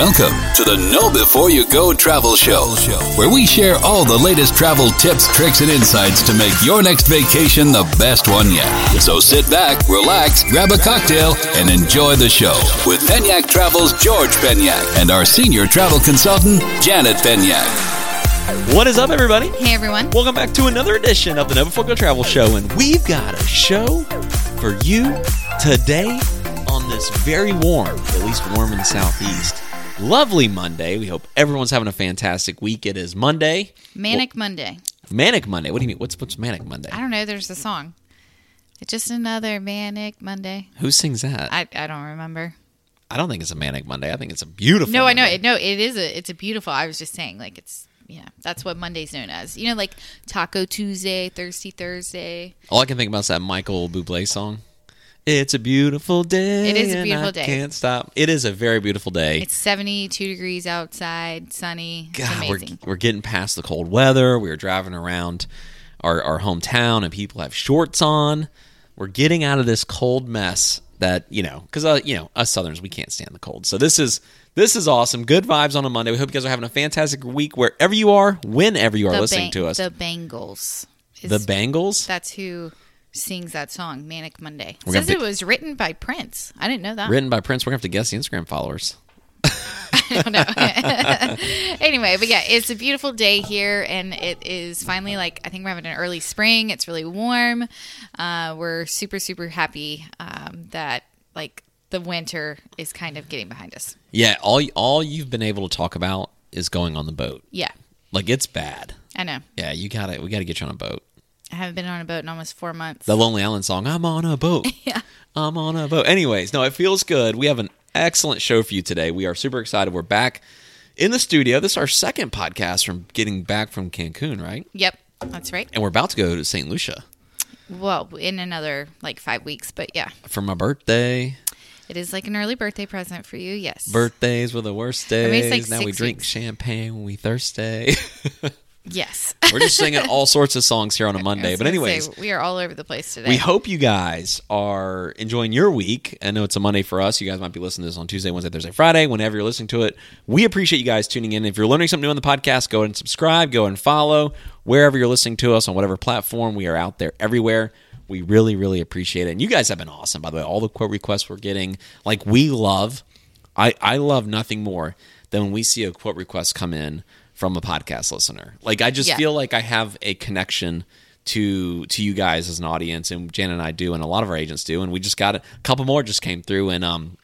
Welcome to the Know Before You Go Travel Show, where we share all the latest travel tips, tricks, and insights to make your next vacation the best one yet. So sit back, relax, grab a cocktail, and enjoy the show with Penyak Travel's George Penyak and our senior travel consultant, Janet Penyak. What is up, everybody? Hey everyone. Welcome back to another edition of the Know Before You Go Travel Show, and we've got a show for you today on this very warm, at least warm in the southeast. Lovely Monday. We hope everyone's having a fantastic week. It is Monday, Manic Monday. Manic Monday. What do you mean? What's what's Manic Monday? I don't know. There's a song. It's just another Manic Monday. Who sings that? I, I, don't remember. I don't think it's a Manic Monday. I think it's a beautiful. No, I know. It. No, it is a. It's a beautiful. I was just saying, like it's. Yeah, that's what Monday's known as. You know, like Taco Tuesday, Thirsty Thursday. All I can think about is that Michael Bublé song. It's a beautiful day. It is a beautiful I day. Can't stop. It is a very beautiful day. It's 72 degrees outside, sunny. It's God, we're, we're getting past the cold weather. We're driving around our, our hometown and people have shorts on. We're getting out of this cold mess that, you know, because, uh, you know, us Southerners, we can't stand the cold. So this is. This is awesome. Good vibes on a Monday. We hope you guys are having a fantastic week wherever you are, whenever you are The listening Bang- to us. The Bangles. is- the Bangles. That's who sings that song, Manic Monday. We're says gonna it was written by Prince. I didn't know that. Written by Prince. We're going to have to guess the Instagram followers. I don't know. anyway, but yeah, it's a beautiful day here, and it is finally like I think we're having an early spring. It's really warm. Uh, we're super super happy um, that like the winter is kind of getting behind us. Yeah, all all you've been able to talk about is going on the boat. Yeah, Like it's bad. I know. Yeah, you got to we got to get you on a boat. I haven't been on a boat in almost four months. The Lonely Island song, I'm on a boat. yeah, I'm on a boat. Anyways, no, it feels good. We have an excellent show for you today. We are super excited. We're back in the studio. This is our second podcast from getting back from Cancun, right? yep, that's right. And we're about to go to St. Lucia Well, in another like five weeks, but yeah, for my birthday. it is like an early birthday present for you. Yes, Birthdays were the worst mean, days. it's like now we six drink weeks. champagne when we thirsty. yes. we're just singing all sorts of songs here on a Monday. But anyways, say, we are all over the place today. We hope you guys are enjoying your week. I know it's a Monday for us. You guys might be listening to this on Tuesday, Wednesday, Thursday, Friday, whenever you're listening to it. We appreciate you guys tuning in. If you're learning something new on the podcast, go ahead and subscribe, go and follow wherever you're listening to us on whatever platform. We are out there everywhere. We really, really appreciate it. And you guys have been awesome, by the way. All the quote requests we're getting, like we love. I, I love nothing more than when we see a quote request come in from a podcast listener. Like I just Yeah. feel like I have a connection to to you guys as an audience, and Jan and I do, and a lot of our agents do, and we just got a couple more just came through, and um,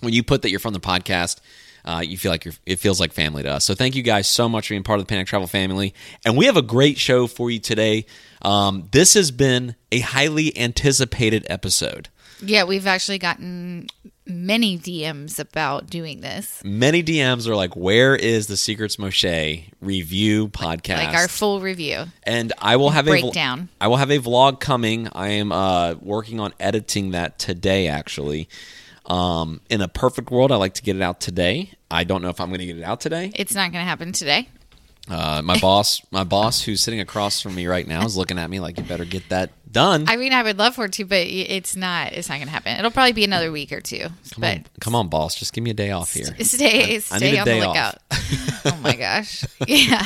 when you put that you're from the podcast. Uh, you feel like you're, it feels like family to us. So thank you guys so much for being part of the Panic Travel family. And we have a great show for you today. Um, this has been a highly anticipated episode. Yeah, we've actually gotten many DMs about doing this. Many DMs are like, "Where is the Secrets Moxché review podcast?" Like our full review. and I will have a breakdown. I will have a vlog coming. I am uh, working on editing that today. Actually, um, in a perfect world, I like to get it out today. I don't know if I'm going to get it out today. It's not going to happen today. Uh, my boss, my boss, who's sitting across from me right now, is looking at me like, "You better get that done." I mean, I would love for it to, but it's not. It's not going to happen. It'll probably be another week or two. come but on, come on, boss, just give me a day off here. stay, I stay need a on day the lookout. oh my gosh. Yeah.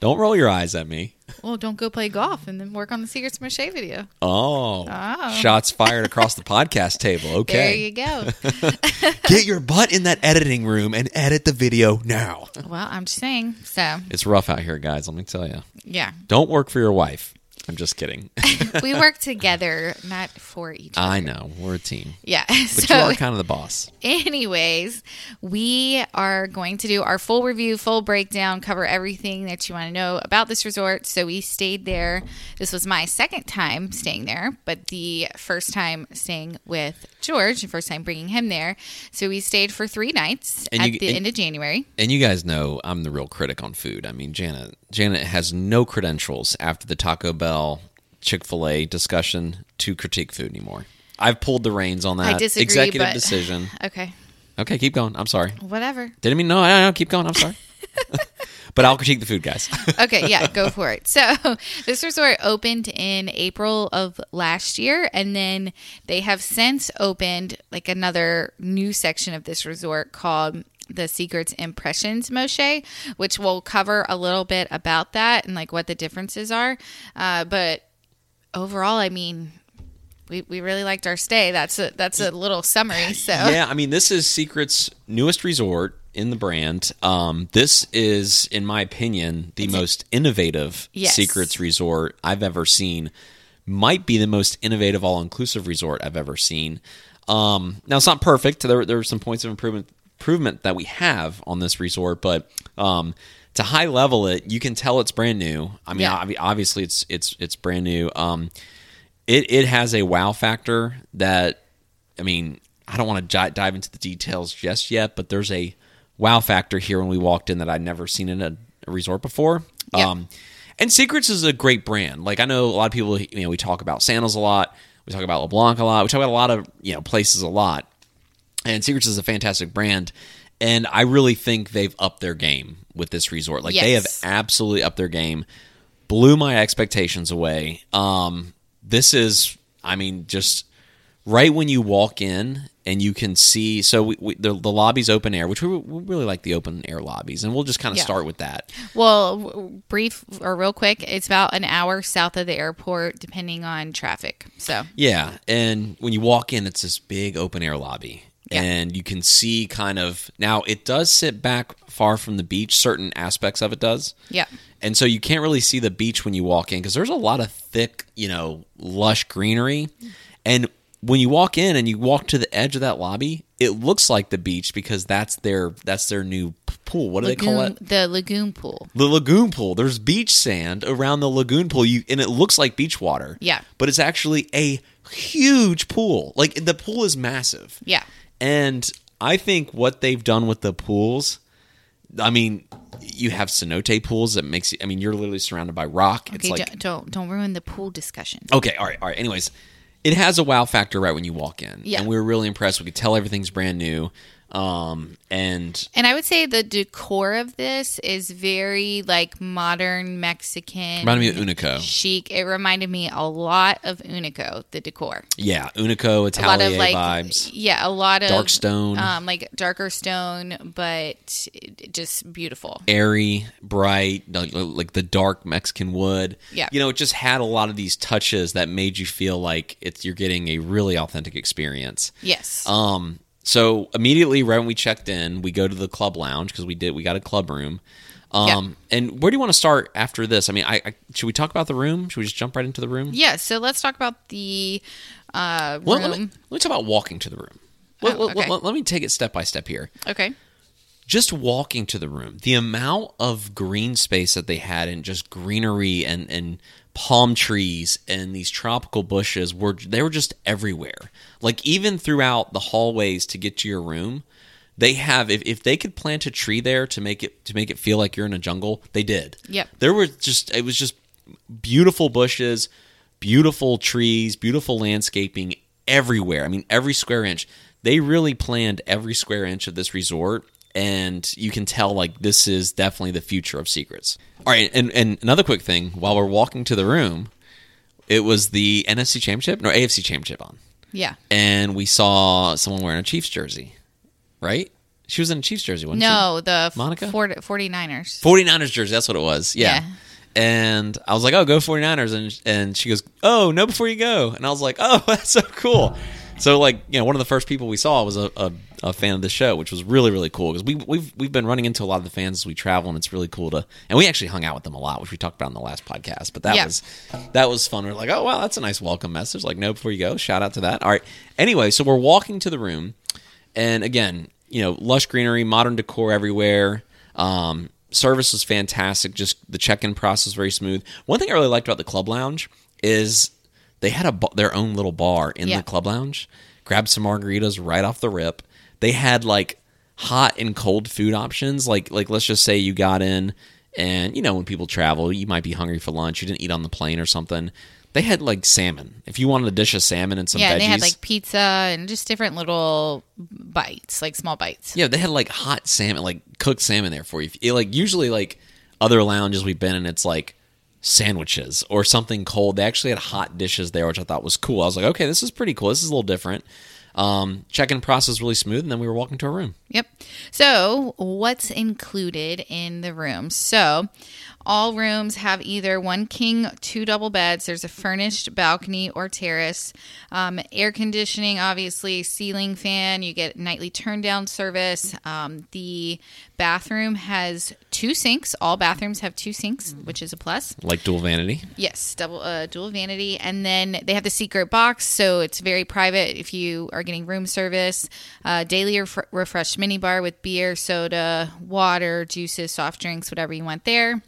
Don't roll your eyes at me. well, don't go play golf and then work on the Secrets Moxché video. Oh, Oh. shots fired across the podcast table. Okay, there you go. get your butt in that editing room and edit the video now. well, I'm just saying. So, It's rough out here, guys. Let me tell you. yeah. Don't work for your wife. I'm just kidding. we work together, not for each other. I know we're a team, Yeah. but so, you are kind of the boss. anyways, we are going to do our full review, full breakdown, cover everything that you want to know about this resort. So we stayed there. This was my second time staying there, but the first time staying with George, the first time bringing him there. So we stayed for three nights And at you- the and- end of January. And you guys know I'm the real critic on food. I mean, Janet, Janet has no credentials after the Taco Bell, Chick Fil A discussion to critique food anymore. I've pulled the reins on that I disagree, executive but- decision. Okay, Okay, keep going. I'm sorry. whatever. Didn't mean no. I know. Keep going. I'm sorry. but I'll critique the food, guys. okay, yeah, go for it. So, this resort opened in April of last year, and then they have since opened like another new section of this resort called the Secrets Impressions Moxché, which we'll cover a little bit about that and like what the differences are. Uh, but overall, I mean, we, we really liked our stay. That's a that's a little summary. So Yeah, I mean, this is Secret's newest resort in the brand. Um, this is, in my opinion, the most innovative Yes. Secrets resort I've ever seen. Might be the most innovative all inclusive resort I've ever seen. Um, now it's not perfect. There there are some points of improvement improvement that we have on this resort, but um, to high level it, you can tell it's brand new. I mean, Yeah. obviously it's it's it's brand new. Um, it it has a wow factor that I mean, I don't want to dive into the details just yet, but there's a wow factor here when we walked in that I'd never seen in a, a resort before. Yeah. Um, and Secrets is a great brand. Like I know a lot of people, you know, we talk about Sandals a lot, we talk about Le Blanc a lot, we talk about a lot of you know places a lot. And Secrets is a fantastic brand, and I really think they've upped their game with this resort. Like they have absolutely upped their game, blew my expectations away. Um, this is, I mean, just right when you walk in and you can see. So we, we, the, the lobby's open air, which we, we really like the open air lobbies, and we'll just kind of Yeah. start with that. Well, w- brief or real quick, it's about an hour south of the airport, depending on traffic. So Yeah, and when you walk in, it's this big open air lobby, Yeah. and you can see kind of now it does sit back far from the beach. Certain aspects of it does. yeah, And so you can't really see the beach when you walk in because there's a lot of thick, you know, lush greenery. And when you walk in and you walk to the edge of that lobby, it looks like the beach because that's their that's their new pool. What do they call it? the lagoon pool. The lagoon pool. There's beach sand around the lagoon pool, you, and it looks like beach water. Yeah. but it's actually a huge pool. Like the pool is massive. Yeah, And I think what they've done with the pools, I mean, you have cenote pools that makes you, I mean, you're literally surrounded by rock. okay. it's like, don't, don't don't ruin the pool discussion. okay, all right, all right. Anyways, it has a wow factor right when you walk in. Yeah. And we were really impressed. We could tell everything's brand new. Um, and And I would say the decor of this is very like modern Mexican. reminded me of Unico. chic. It reminded me a lot of Unico, the decor. Yeah, Unico, A lot Italian of like vibes. yeah, a lot of Dark stone. um, like darker stone, but just beautiful. airy, bright, like, like the dark Mexican wood. Yeah. you know, it just had a lot of these touches that made you feel like it's you're getting a really authentic experience. Yes. Um, so immediately right when we checked in, we go to the club lounge because we did we got a club room. Um, and where do you want to start after this? I mean, I, I should we talk about the room? Should we just jump right into the room? yeah. So let's talk about the uh, room. Well, let, me, let me talk about walking to the room. Let, Oh, let- okay. let- let me take it step by step here. okay. just walking to the room, the amount of green space that they had and just greenery and, and palm trees and these tropical bushes were they were just everywhere. Like even throughout the hallways to get to your room, they have if, if they could plant a tree there to make it to make it feel like you're in a jungle, they did. Yep. There were just it was just beautiful bushes, beautiful trees, beautiful landscaping everywhere. I mean, every square inch. They really planned every square inch of this resort, and you can tell like this is definitely the future of secrets. All right, and, and another quick thing while we're walking to the room, it was the NFC Championship, no AFC Championship on, Yeah. and we saw someone wearing a Chiefs jersey, right? She was in a Chiefs jersey, wasn't she? No, the Monica? 40, 49ers. 49ers jersey. That's what it was. Yeah. Yeah. And I was like, oh, go 49ers. And, and she goes, oh, no, before you go. And I was like, oh, that's so cool. So, like, you know, one of the first people we saw was a, a, a fan of the show, which was really, really cool because we, we've, we've been running into a lot of the fans as we travel, and it's really cool to. And we actually hung out with them a lot, which we talked about in the last podcast. But that Yeah. was that was fun. We are like, oh, wow, that's a nice welcome message. Like, no, before you go. Shout out to that. All right. Anyway, so we're walking to the room. And again, you know, lush greenery, modern decor everywhere. Um, service was fantastic. Just the check-in process very smooth. One thing I really liked about the club lounge is they had a their own little bar in Yeah. the club lounge. Grabbed some margaritas right off the rip. They had like hot and cold food options. Like like let's just say you got in and you know when people travel, you might be hungry for lunch. You didn't eat on the plane or something. They had like salmon. If you wanted a dish of salmon and some yeah, veggies, and they had like pizza and just different little bites, like small bites. Yeah, they had like hot salmon, like cooked salmon there for you. It, like usually, like other lounges we've been in, it's like sandwiches or something cold. They actually had hot dishes there, which I thought was cool. I was like, okay, this is pretty cool. This is a little different. Um, check-in process really smooth, and then we were walking to our room. Yep. So, what's included in the room? So, all rooms have either one king, two double beds. There's a furnished balcony or terrace, um, air conditioning, obviously, ceiling fan. You get nightly turn down service. Um, the bathroom has two sinks. All bathrooms have two sinks, which is a plus. Like dual vanity. Yes, double uh, dual vanity, and then they have the secret box, so it's very private. If you are getting room service, uh, daily ref- refresh mini bar with beer, soda, water, juices, soft drinks, whatever you want there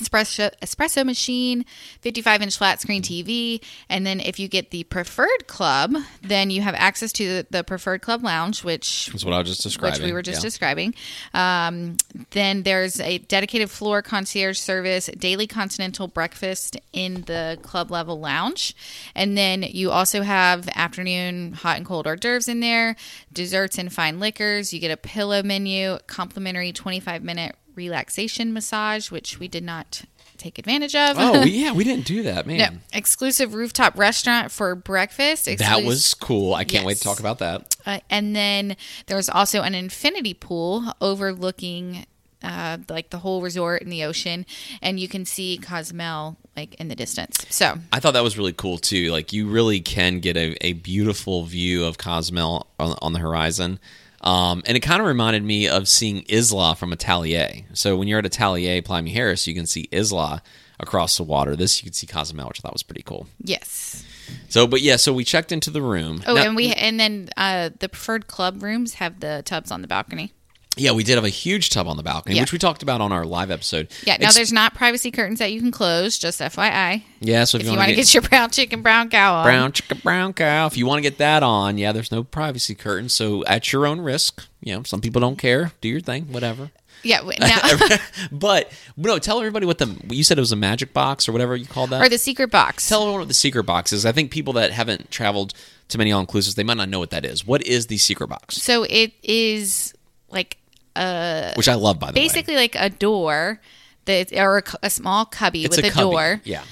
espresso espresso machine 55 inch flat screen tv and then if you get the preferred club then you have access to the, the preferred club lounge which That's what I was just describing. which we were just Yeah. describing. Um, then there's a dedicated floor concierge service, daily continental breakfast in the club level lounge, and then you also have afternoon hot and cold hors d'oeuvres in there, desserts and fine liquors. You get a pillow menu, complimentary 25 minute relaxation massage, which we did not take advantage of. Oh yeah, we didn't do that, man. No, exclusive rooftop restaurant for breakfast. That was cool. I can't wait to talk about that. uh, and then there was also an infinity pool overlooking uh, like the whole resort and the ocean, and you can see Cozumel like in the distance. So I thought that was really cool too. Like you really can get a, a beautiful view of Cozumel on, on the horizon. Um, and it kind of reminded me of seeing Isla from Atelier. So when you're at Atelier, Playa Mujeres, you can see Isla across the water. This you can see Cozumel, which I thought was pretty cool. yes. So, but yeah, so we checked into the room. Oh, Now- and we and then uh, the preferred club rooms have the tubs on the balcony. Yeah, we did have a huge tub on the balcony, Yeah. which we talked about on our live episode. Yeah. Now there's not privacy curtains that you can close. Just FYI, yeah. So if, if you you want to get your brown chicken, brown cow on. brown chicken brown cow if you want to get that on yeah there's no privacy curtain so at your own risk you know some people don't care do your thing whatever Yeah. Now, but no tell everybody what the you said it was a magic box or whatever you called that or the secret box. tell everyone what the secret box is i think people that haven't traveled to many all-inclusives they might not know what that is what is the secret box so it is like Uh, which i love by the way basically like a door that or a, a small cubby it's with a, a, cubby. door yeah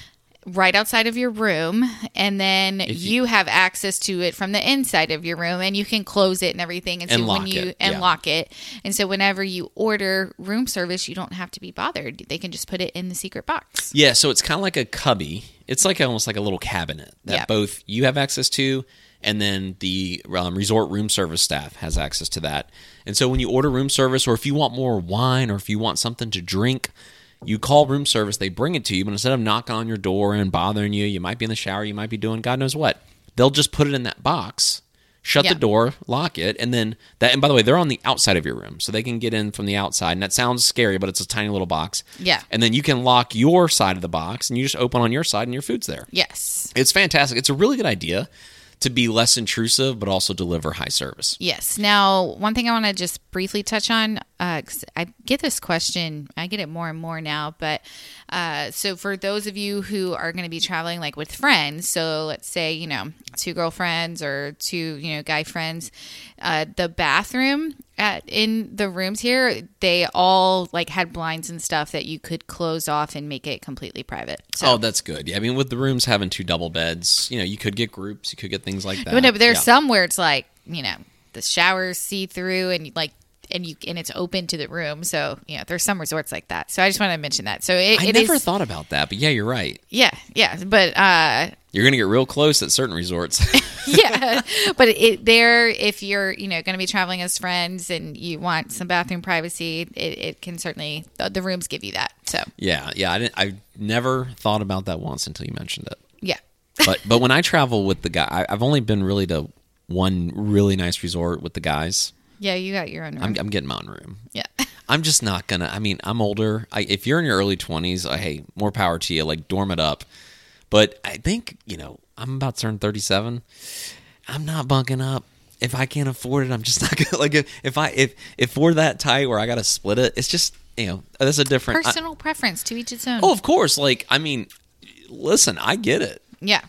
right outside of your room and then you- you, have access to it from the inside of your room and you can close it and everything and so And when you it, and yeah. lock it and so whenever you order room service you don't have to be bothered they can just put it in the secret box Yeah, so it's kind of like a cubby. It's like almost like a little cabinet that Yeah. both you have access to, and then the um, resort room service staff has access to that. And so when you order room service, or if you want more wine, or if you want something to drink, you call room service. They bring it to you, but instead of knocking on your door and bothering you, you might be in the shower, you might be doing God knows what. They'll just put it in that box. Shut Yeah. the door, lock it, and then that. And by the way, they're on the outside of your room, so they can get in from the outside. And that sounds scary, but it's a tiny little box. Yeah. And then you can lock your side of the box and you just open on your side and your food's there. yes It's fantastic. It's a really good idea to be less intrusive but also deliver high service. Yes. Now, one thing I want to just briefly touch on, uh, I get this question, I get it more and more now. But uh, so for those of you who are going to be traveling like with friends, so let's say you know two girlfriends or two you know guy friends, uh, the bathroom at, in the rooms here, they all like had blinds and stuff that you could close off and make it completely private. So. Oh, that's good. Yeah, I mean, with the rooms having two double beds, you know, you could get groups, you could get things like that. But no, but there's Yeah. some where it's like you know the showers see through and like and you and it's open to the room. So you know there's some resorts like that. So I just want to mention that. So it, I it never is- thought about that, but yeah, you're right. yeah yeah but uh You're gonna get real close at certain resorts. yeah but it there if you're you know going to be traveling as friends and you want some bathroom privacy it, it can certainly the, the rooms give you that. So yeah, yeah. I didn't. I never thought about that once until you mentioned it. yeah But but when I travel with the guy, I, I've only been really to one really nice resort with the guys. Yeah you got your own room. I'm, I'm getting my own room. yeah I'm just not gonna. I mean, I'm older. I, if you're in your early 20s, I, hey, more power to you. Like dorm it up. But I think you know I'm about to turn 37. I'm not bunking up. If I can't afford it, I'm just not gonna like. If, if I if if we're that tight where I got to split it, it's just you know that's a different. I- personal preference to each its own. oh, of course. Like I mean, listen, I get it. yeah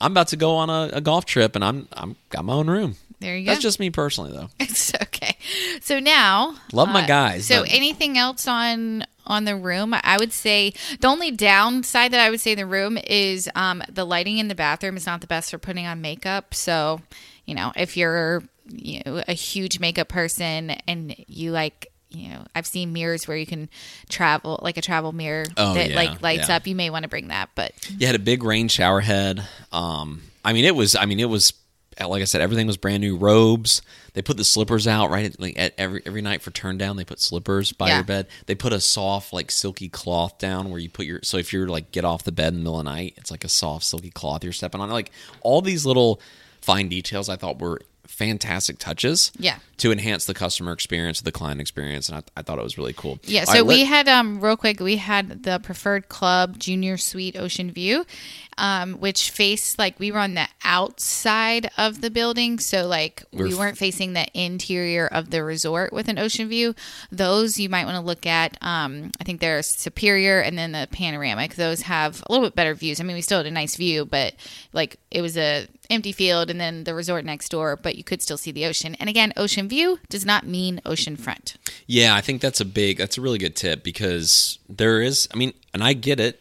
I'm about to go on a, a golf trip, and I'm I'm got my own room. There you go. That's just me personally, though. It's okay. So now, Love my uh, guys, So but- anything else on on the room? I would say the only downside that I would say in the room is um, the lighting in the bathroom is not the best for putting on makeup. So you know, if you're you know a huge makeup person and you like you know, I've seen mirrors where you can travel, like a travel mirror Oh, that yeah, like lights yeah. up. You may want to bring that, but You had a big rain shower head. Um, I mean, it was. I mean, it was. Like I said, everything was brand new. Robes. They put the slippers out right at, like at every every night for turn down. They put slippers by Yeah. your bed. They put a soft like silky cloth down where you put your. So if you're like get off the bed in the middle of the night, it's like a soft silky cloth you're stepping on. Like all these little fine details, I thought were fantastic touches. Yeah. To enhance the customer experience, the client experience, and I, I thought it was really cool. Yeah, so right, we let- had um real quick, we had the preferred club junior suite ocean view, um, which faced like we were on the outside of the building, so like we We're f- weren't facing the interior of the resort with an ocean view. Those you might want to look at. Um, I think they're superior, and then the panoramic. Those have a little bit better views. I mean, we still had a nice view, but like it was a empty field, and then the resort next door, but you could still see the ocean. And again, ocean view does not mean ocean front. Yeah, I think that's a big, that's a really good tip because there is, I mean, and I get it.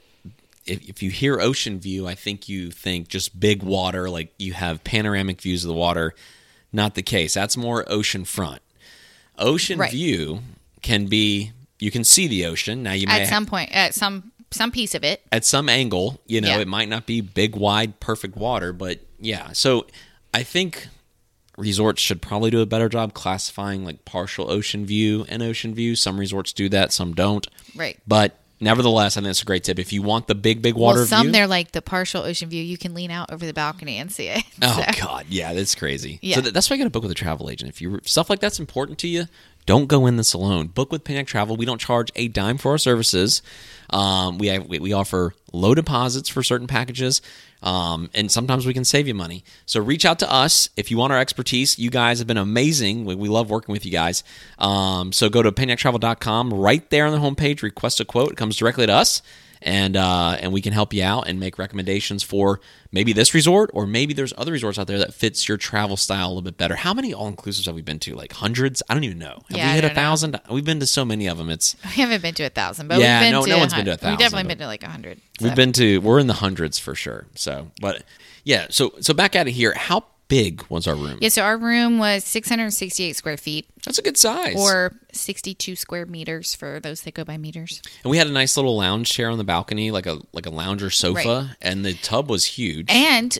If, if you hear ocean view, I think you think just big water, like you have panoramic views of the water. Not the case. That's more ocean front. Ocean Right. view can be, you can see the ocean. Now you may At some point, at some some piece of it. at some angle, you know, Yeah. it might not be big, wide, perfect water, but yeah. So I think resorts should probably do a better job classifying like partial ocean view and ocean view. Some resorts do that, some don't. Right. But nevertheless, I think it's a great tip. If you want the big, big water well, some view. they're like the partial ocean view. You can lean out over the balcony and see it. Oh God, yeah, that's crazy. Yeah. So th- that's why you got to book with a travel agent. If you stuff like that's important to you, don't go in this alone. Book with Panic Travel. We don't charge a dime for our services. Um, we, have, we we offer low deposits for certain packages, um, and sometimes we can save you money. So reach out to us if you want our expertise. You guys have been amazing. We, we love working with you guys. Um, so go to panictravel.com. Right there on the homepage, request a quote. It comes directly to us and uh, and we can help you out and make recommendations for maybe this resort or maybe there's other resorts out there that fits your travel style a little bit better. How many all inclusives have we been to? Like hundreds? I don't even know. Have Yeah, we hit a don't know. thousand? We've been to so many of them. It's We haven't been to a thousand, but Yeah, we've been no- to no one's been to a thousand. We've definitely been to like a hundred. we've been to we're in the hundreds for sure. So, but yeah. So so back out of here. How big was our room? Yeah, so our room was 668 square feet That's a good size. or 62 square meters for those that go by meters. and we had a nice little lounge chair on the balcony, like a like a lounger sofa, Right. and the tub was huge. And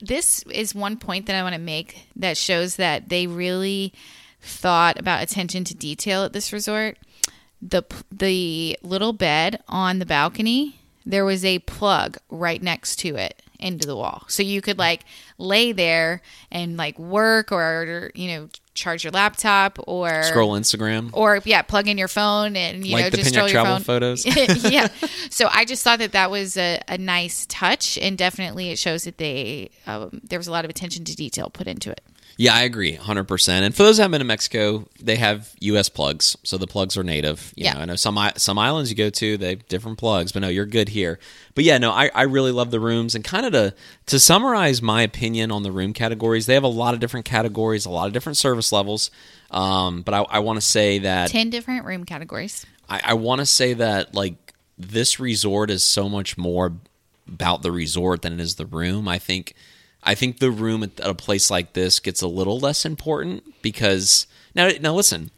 this is one point that I want to make that shows that they really thought about attention to detail at this resort. The the little bed on the balcony, there was a plug right next to it into the wall. So you could like lay there and like work or you know charge your laptop or Scroll Instagram. or yeah, plug in your phone and you Like know the just Piniac scroll your travel phone. photos? yeah. So I just thought that that was a, a nice touch, and definitely it shows that they um, there was a lot of attention to detail put into it. Yeah, I agree, hundred percent. And for those that haven't been to Mexico, they have U.S. plugs, so the plugs are native. You Yeah. know, I know some some islands you go to, they have different plugs, but no, you're good here. But yeah, no, I, I really love the rooms. And kind of to to summarize my opinion on the room categories, they have a lot of different categories, a lot of different service levels. Um, but I, I want to say that Ten different room categories. I, I want to say that like this resort is so much more about the resort than it is the room. I think I think the room at a place like this gets a little less important because now now listen,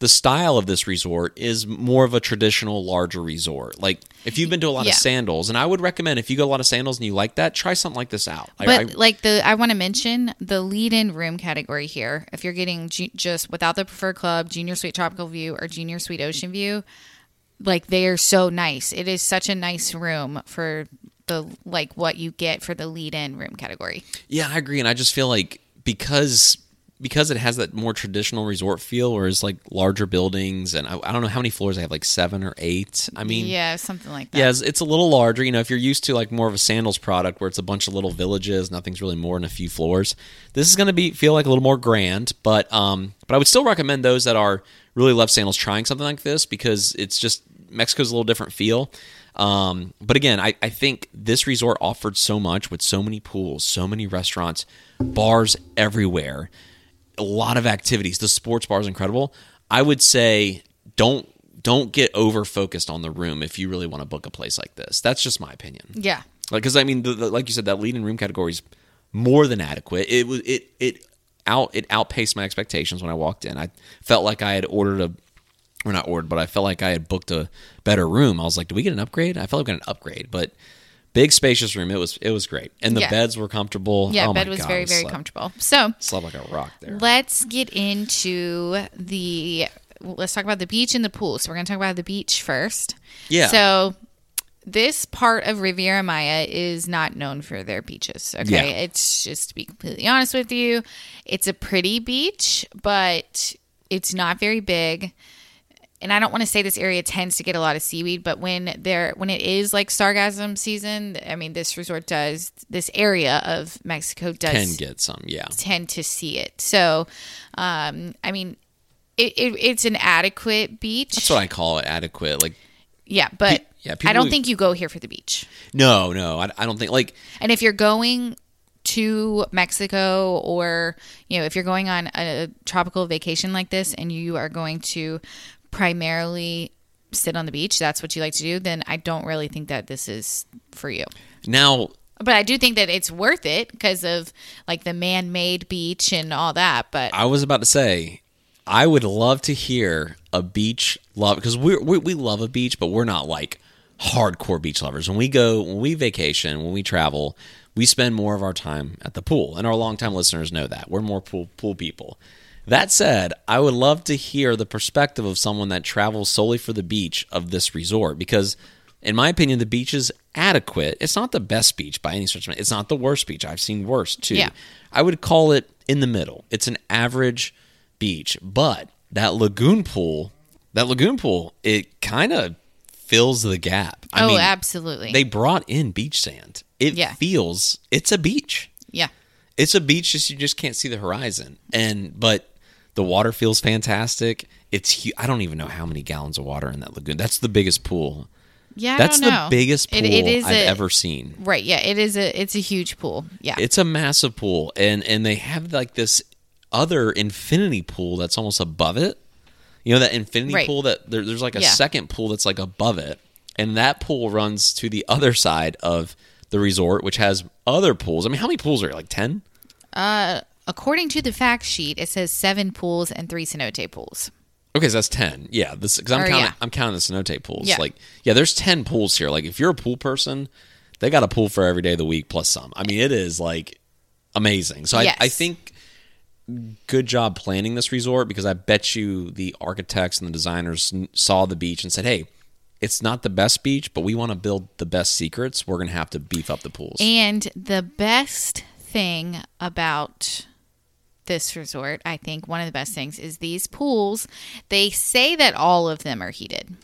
the style of this resort is more of a traditional larger resort. Like if you've been to a lot Yeah. of sandals, and I would recommend if you go to a lot of sandals and you like that, try something like this out. Like, But I- like the, I want to mention the lead-in room category here. If you're getting ju- just without the preferred club, junior suite tropical view, or junior suite ocean view, like they are so nice. It is such a nice room for the like what you get for the lead-in room category. Yeah, I agree, and I just feel like because because it has that more traditional resort feel, whereas like larger buildings, and I, I don't know how many floors they have, like seven or eight. I mean, yeah, something like that. yeah, it's, it's a little larger. You know, if you're used to like more of a sandals product where it's a bunch of little villages, nothing's really more than a few floors. This is going to be feel like a little more grand, but um, but I would still recommend those that are really love sandals trying something like this because it's just Mexico's a little different feel. Um, but again, I, I think this resort offered so much with so many pools, so many restaurants, bars everywhere, a lot of activities. The sports bar is incredible. I would say don't don't get over focused on the room if you really want to book a place like this. That's just my opinion. Yeah. Like, because I mean, the, the, like you said, that lead in room category is more than adequate. It was it it out it outpaced my expectations when I walked in. I felt like I had ordered a or not ordered, but I felt like I had booked a better room. I was like, "Do we get an upgrade?" I felt like we got an upgrade, but big spacious room. It was it was great, and the Yeah. beds were comfortable. Yeah, oh bed was God, very very slept- comfortable. So Slept like a rock there. let's get into the. Let's talk about the beach and the pool. So we're going to talk about the beach first. Yeah. So this part of Riviera Maya is not known for their beaches. Okay. Yeah. It's just to be completely honest with you, it's a pretty beach, but it's not very big. And I don't want to say this area tends to get a lot of seaweed, but when there when it is like sargassum season, I mean this resort does this area of Mexico does Can get some, yeah. tend to see it. So, um, I mean, it, it, it's an adequate beach. That's what I call it. Adequate. Like yeah, but yeah, I don't who- think you go here for the beach. no, no, I, I don't think like And if you're going to Mexico or, you know, if you're going on a tropical vacation like this and you are going to primarily sit on the beach, that's what you like to do, then I don't really think that this is for you. now But I do think that it's worth it because of like the man-made beach and all that. But I was about to say, I would love to hear a beach love because we we we love a beach, but we're not like hardcore beach lovers. When we go, when we vacation, when we travel, we spend more of our time at the pool, and our longtime listeners know that we're more pool pool people. That said, I would love to hear the perspective of someone that travels solely for the beach of this resort because, in my opinion, the beach is adequate. It's not the best beach by any stretch. of It's not the worst beach. I've seen worse too. Yeah. I would call it in the middle. It's an average beach, but that lagoon pool, that lagoon pool, it kind of fills the gap. I oh, mean, absolutely. they brought in beach sand. It Yeah. feels it's a beach. yeah. It's a beach just you just can't see the horizon. And but the water feels fantastic. It's hu- I don't even know how many gallons of water in that lagoon. That's the biggest pool. Yeah, I That's the biggest pool It- it is I've a- ever seen. Right. Yeah. It is a. It's a huge pool. Yeah. It's a massive pool, and and they have like this other infinity pool that's almost above it. You know that infinity Right. pool that there, there's like a Yeah. second pool that's like above it, and that pool runs to the other side of the resort, which has other pools. I mean, how many pools are there? Like ten? Uh, According to the fact sheet, it says seven pools and three cenote pools. Okay, so that's ten. Yeah, this because I'm Or, counting. yeah. I'm counting the cenote pools. Yeah. Like, yeah, there's ten pools here. Like, if you're a pool person, they got a pool for every day of the week plus some. I mean, it is like amazing. So Yes. I, I think good job planning this resort because I bet you the architects and the designers saw the beach and said, "Hey, it's not the best beach, but we want to build the best secrets. We're going to have to beef up the pools." And the best thing about this resort, I think one of the best things is these pools. They say that all of them are heated.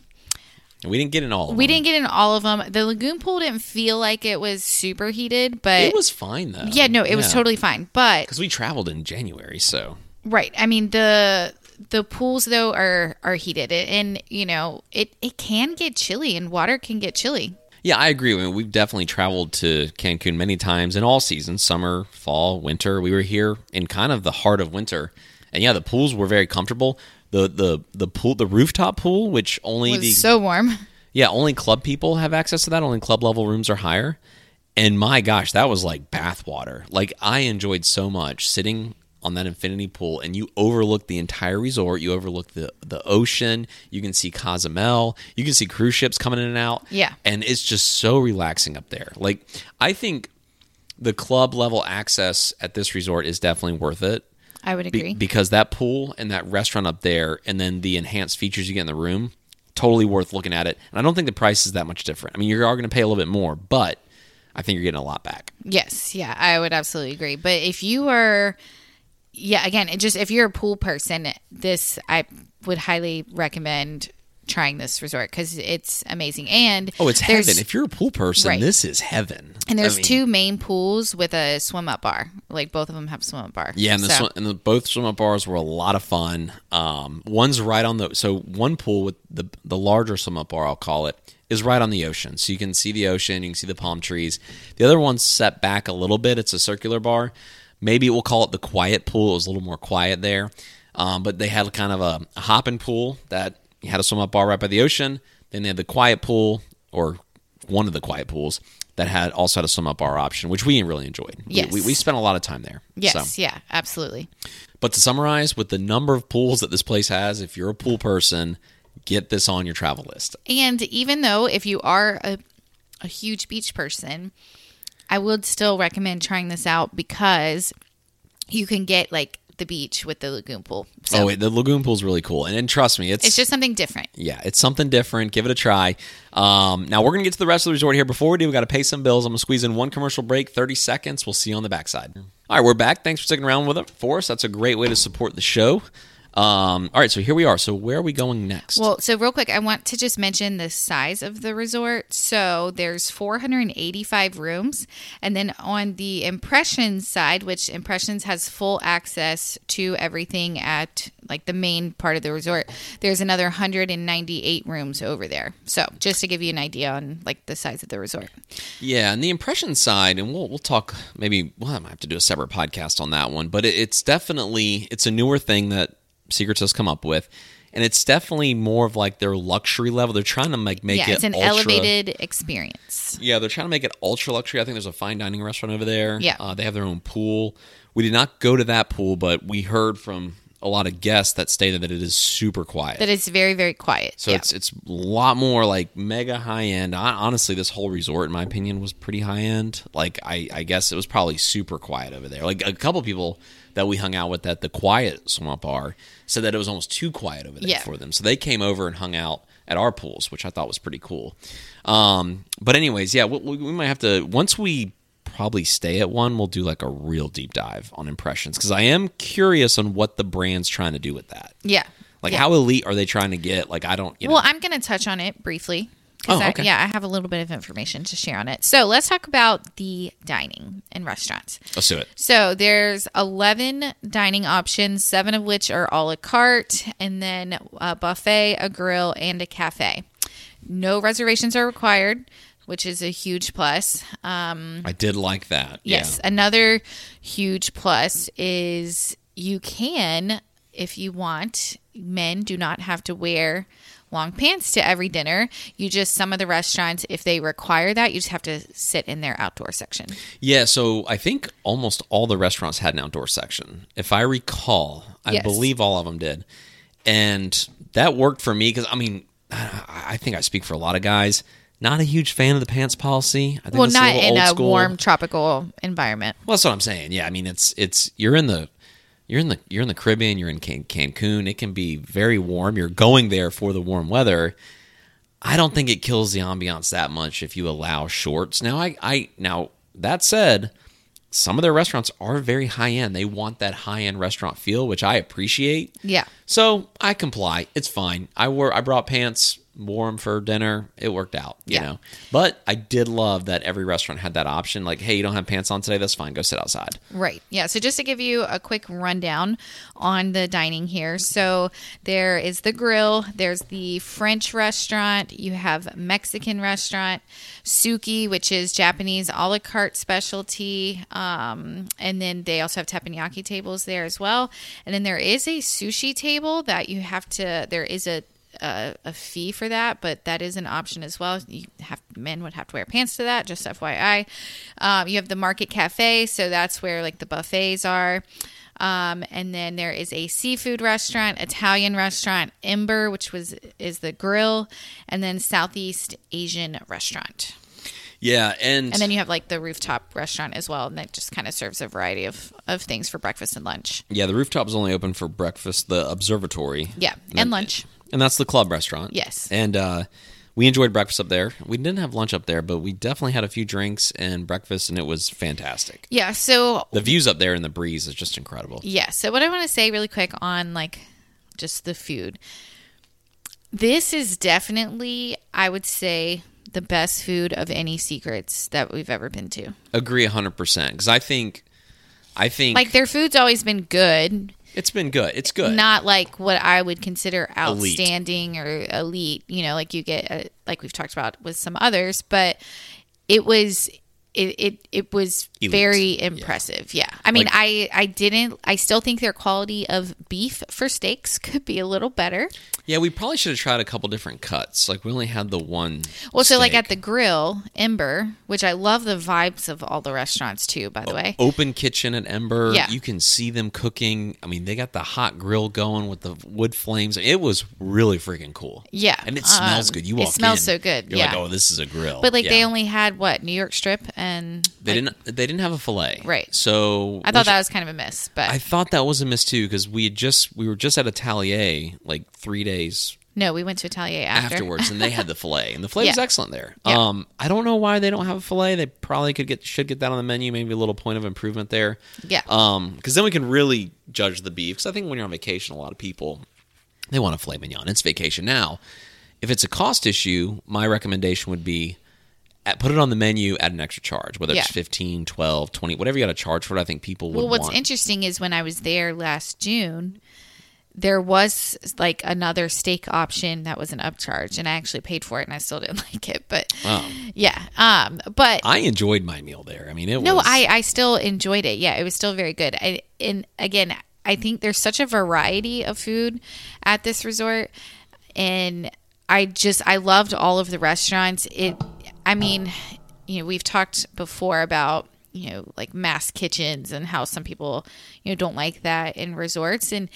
We didn't get in all. Of We them. didn't get in all of them. The lagoon pool didn't feel like it was super heated, but It was fine though. yeah, no, it was totally fine. But because we traveled in January, so Right. I mean the the pools though are are heated and you know it it can get chilly and water can get chilly. Yeah, I agree. I mean, we've definitely traveled to Cancun many times in all seasons summer, fall, winter. We were here in kind of the heart of winter. And yeah, the pools were very comfortable. The the the pool the rooftop pool, which only was the so warm. yeah, only club people have access to that. Only club level rooms are higher. And my gosh, that was like bath water. Like I enjoyed so much sitting on that infinity pool and you overlook the entire resort. You overlook the the ocean. You can see Cozumel. You can see cruise ships coming in and out. Yeah. And it's just so relaxing up there. Like I think the club level access at this resort is definitely worth it. I would Be- agree. because that pool and that restaurant up there, and then the enhanced features you get in the room, totally worth looking at it. And I don't think the price is that much different. I mean, you are going to pay a little bit more, but I think you're getting a lot back. Yes, yeah, I would absolutely agree. But if you are, yeah, again, it just if you're a pool person, this I would highly recommend trying this resort because it's amazing. And Oh, it's heaven. If you're a pool person, Right. this is heaven. And there's I mean, two main pools with a swim up bar. Like both of them have swim up bar. Yeah, and, the, So- sw- and the, both swim up bars were a lot of fun. Um, one's right on the so one pool with the the larger swim up bar, I'll call it, is right on the ocean, so you can see the ocean, you can see the palm trees. The other one's set back a little bit. It's a circular bar. Maybe we'll call it the quiet pool. It was a little more quiet there, um, but they had kind of a, a hopping pool that you had a swim up bar right by the ocean. Then they had the quiet pool or one of the quiet pools that had also had a swim up bar option, which we really enjoyed. We- Yes. we, we spent a lot of time there. Yes, So. yeah, absolutely. But to summarize, with the number of pools that this place has, if you're a pool person, get this on your travel list. And even though if you are a, a huge beach person, I would still recommend trying this out because you can get like the beach with the lagoon pool. So oh, wait, the lagoon pool's really cool, and, and trust me, it's it's just something different. yeah, it's something different. Give it a try. Um, now we're gonna get to the rest of the resort here. Before we do, we got to pay some bills. I'm gonna squeeze in one commercial break, 30 seconds. We'll see you on the backside. All right, we're back. Thanks for sticking around with it for us. That's a great way to support the show. Um, all right, so here we are. So where are we going next? Well, so real quick, I want to just mention the size of the resort. So there's 485 rooms. And then on the Impressions side, which Impressions has full access to everything at like the main part of the resort, there's another 198 rooms over there. So just to give you an idea on like the size of the resort. Yeah, and the impression side, and we'll we'll talk. Maybe well, I might have to do a separate podcast on that one. But it, it's definitely it's a newer thing that Secrets has come up with, and it's definitely more of like their luxury level. They're trying to make make yeah, it it's an ultra- elevated experience. Yeah, they're trying to make it ultra luxury. I think there's a fine dining restaurant over there. Yeah. uh, they have their own pool. We did not go to that pool, but we heard from a lot of guests that stated that it is super quiet. That it's very, very quiet. So yeah. it's it's a lot more like mega high end. Hon- Honestly, this whole resort, in my opinion, was pretty high end. Like I, I guess it was probably super quiet over there. Like a couple people that we hung out with at the quiet swamp bar said that it was almost too quiet over there Yeah. for them. So they came over and hung out at our pools, which I thought was pretty cool. Um, but anyways, yeah, we, we might have to once we probably stay at one, we'll do like a real deep dive on impressions because I am curious on what the brand's trying to do with that. yeah. Like Yeah. how elite are they trying to get? Like I don't. You know, Well, I'm going to touch on it briefly. Oh, I- okay. yeah, I have a little bit of information to share on it. So let's talk about the dining and restaurants. Let's do it. So there's 11 dining options, seven of which are a la carte, and then a buffet, a grill, and a cafe. No reservations are required, which is a huge plus. Um, I did like that. Yes. Another huge plus is you can, if you want, men do not have to wear long pants to every dinner. You just, some of the restaurants, if they require that, you just have to sit in their outdoor section. Yeah. So I think almost all the restaurants had an outdoor section. If I recall, I Yes. believe all of them did. And that worked for me because, I mean, I think I speak for a lot of guys. Not a huge fan of the pants policy. I think Well, not little in old a school. warm tropical environment. Well, that's what I'm saying. Yeah, I mean, it's it's you're in the you're in the you're in the Caribbean. You're in Can- Cancun. It can be very warm. You're going there for the warm weather. I don't think it kills the ambiance that much if you allow shorts. Now, I, I now that said, some of their restaurants are very high end. They want that high end restaurant feel, which I appreciate. Yeah. So I comply. It's fine. I wore I brought pants, them for dinner. It worked out, you Yeah. know. But I did love that every restaurant had that option. Like, hey, you don't have pants on today. That's fine. Go sit outside. Right. Yeah. So just to give you a quick rundown on the dining here. So there is the grill, there's the French restaurant, you have Mexican restaurant, Suki, which is Japanese a la carte specialty. Um, and then they also have teppanyaki tables there as well. And then there is a sushi table that you have to, there is a a, a fee for that, but that is an option as well. You have men would have to wear pants to that. Just FYI, um, you have the Market Cafe, so that's where like the buffets are. Um, and then there is a seafood restaurant, Italian restaurant, Ember, which was is the grill, and then Southeast Asian restaurant. Yeah, and, And then you have like the rooftop restaurant as well, and that just kind of serves a variety of, of things for breakfast and lunch. yeah, the rooftop is only open for breakfast. The observatory, Yeah, then- and lunch. And that's the club restaurant. Yes. and uh, we enjoyed breakfast up there. We didn't have lunch up there, but we definitely had a few drinks and breakfast, and it was fantastic. Yeah, so The views up there and the breeze is just incredible. Yeah. So what I want to say really quick on like just the food. This is definitely, I would say, the best food of any secrets that we've ever been to. Agree hundred percent because I think, I think Like their food's always been good, it's been good. It's good. not like what I would consider Elite. outstanding or elite. You know, like you get, uh, like we've talked about with some others, but it was. It, it it was Elite. very impressive. Yeah. I mean, Like- I I didn't I still think their quality of beef for steaks could be a little better. Yeah, we probably should have tried a couple different cuts. Like we only had the one. Well, so like at the grill, Ember, which I love the vibes of all the restaurants too, by the way. open kitchen at Ember. Yeah. You can see them cooking. I mean, they got the hot grill going with the wood flames. It was really freaking cool. Yeah, And it smells um, good. You it walk smells in, so good, You're yeah. like, oh, this is a grill. But like they only had what New York strip and They like, didn't. They didn't have a fillet. Right. So I thought that was kind of a miss, but I thought that was a miss too because we had just we were just at Atelier like three days no, we went to Atelier after. afterwards, and they had the fillet, and the fillet was excellent there. Yeah. Um, I don't know why they don't have a fillet. They probably could get should get that on the menu. Maybe a little point of improvement there. Yeah. Um, because then we can really judge the beef. Because I think when you're on vacation, a lot of people they want a filet mignon. It's vacation now. If it's a cost issue, my recommendation would be at, put it on the menu at an extra charge, whether it's Yeah. 15, 12, 20, whatever you got to charge for it. I think people would Well, what's want. interesting is when I was there last June, there was like another steak option that was an upcharge, and I actually paid for it, and I still didn't like it. But Wow. yeah, um, but I enjoyed my meal there. I mean, it no, was. I I still enjoyed it. Yeah, it was still very good. I, and again, I think there's such a variety of food at this resort, and I just I loved all of the restaurants. It, I mean, you know, we've talked before about you know like mass kitchens and how some people you know don't like that in resorts and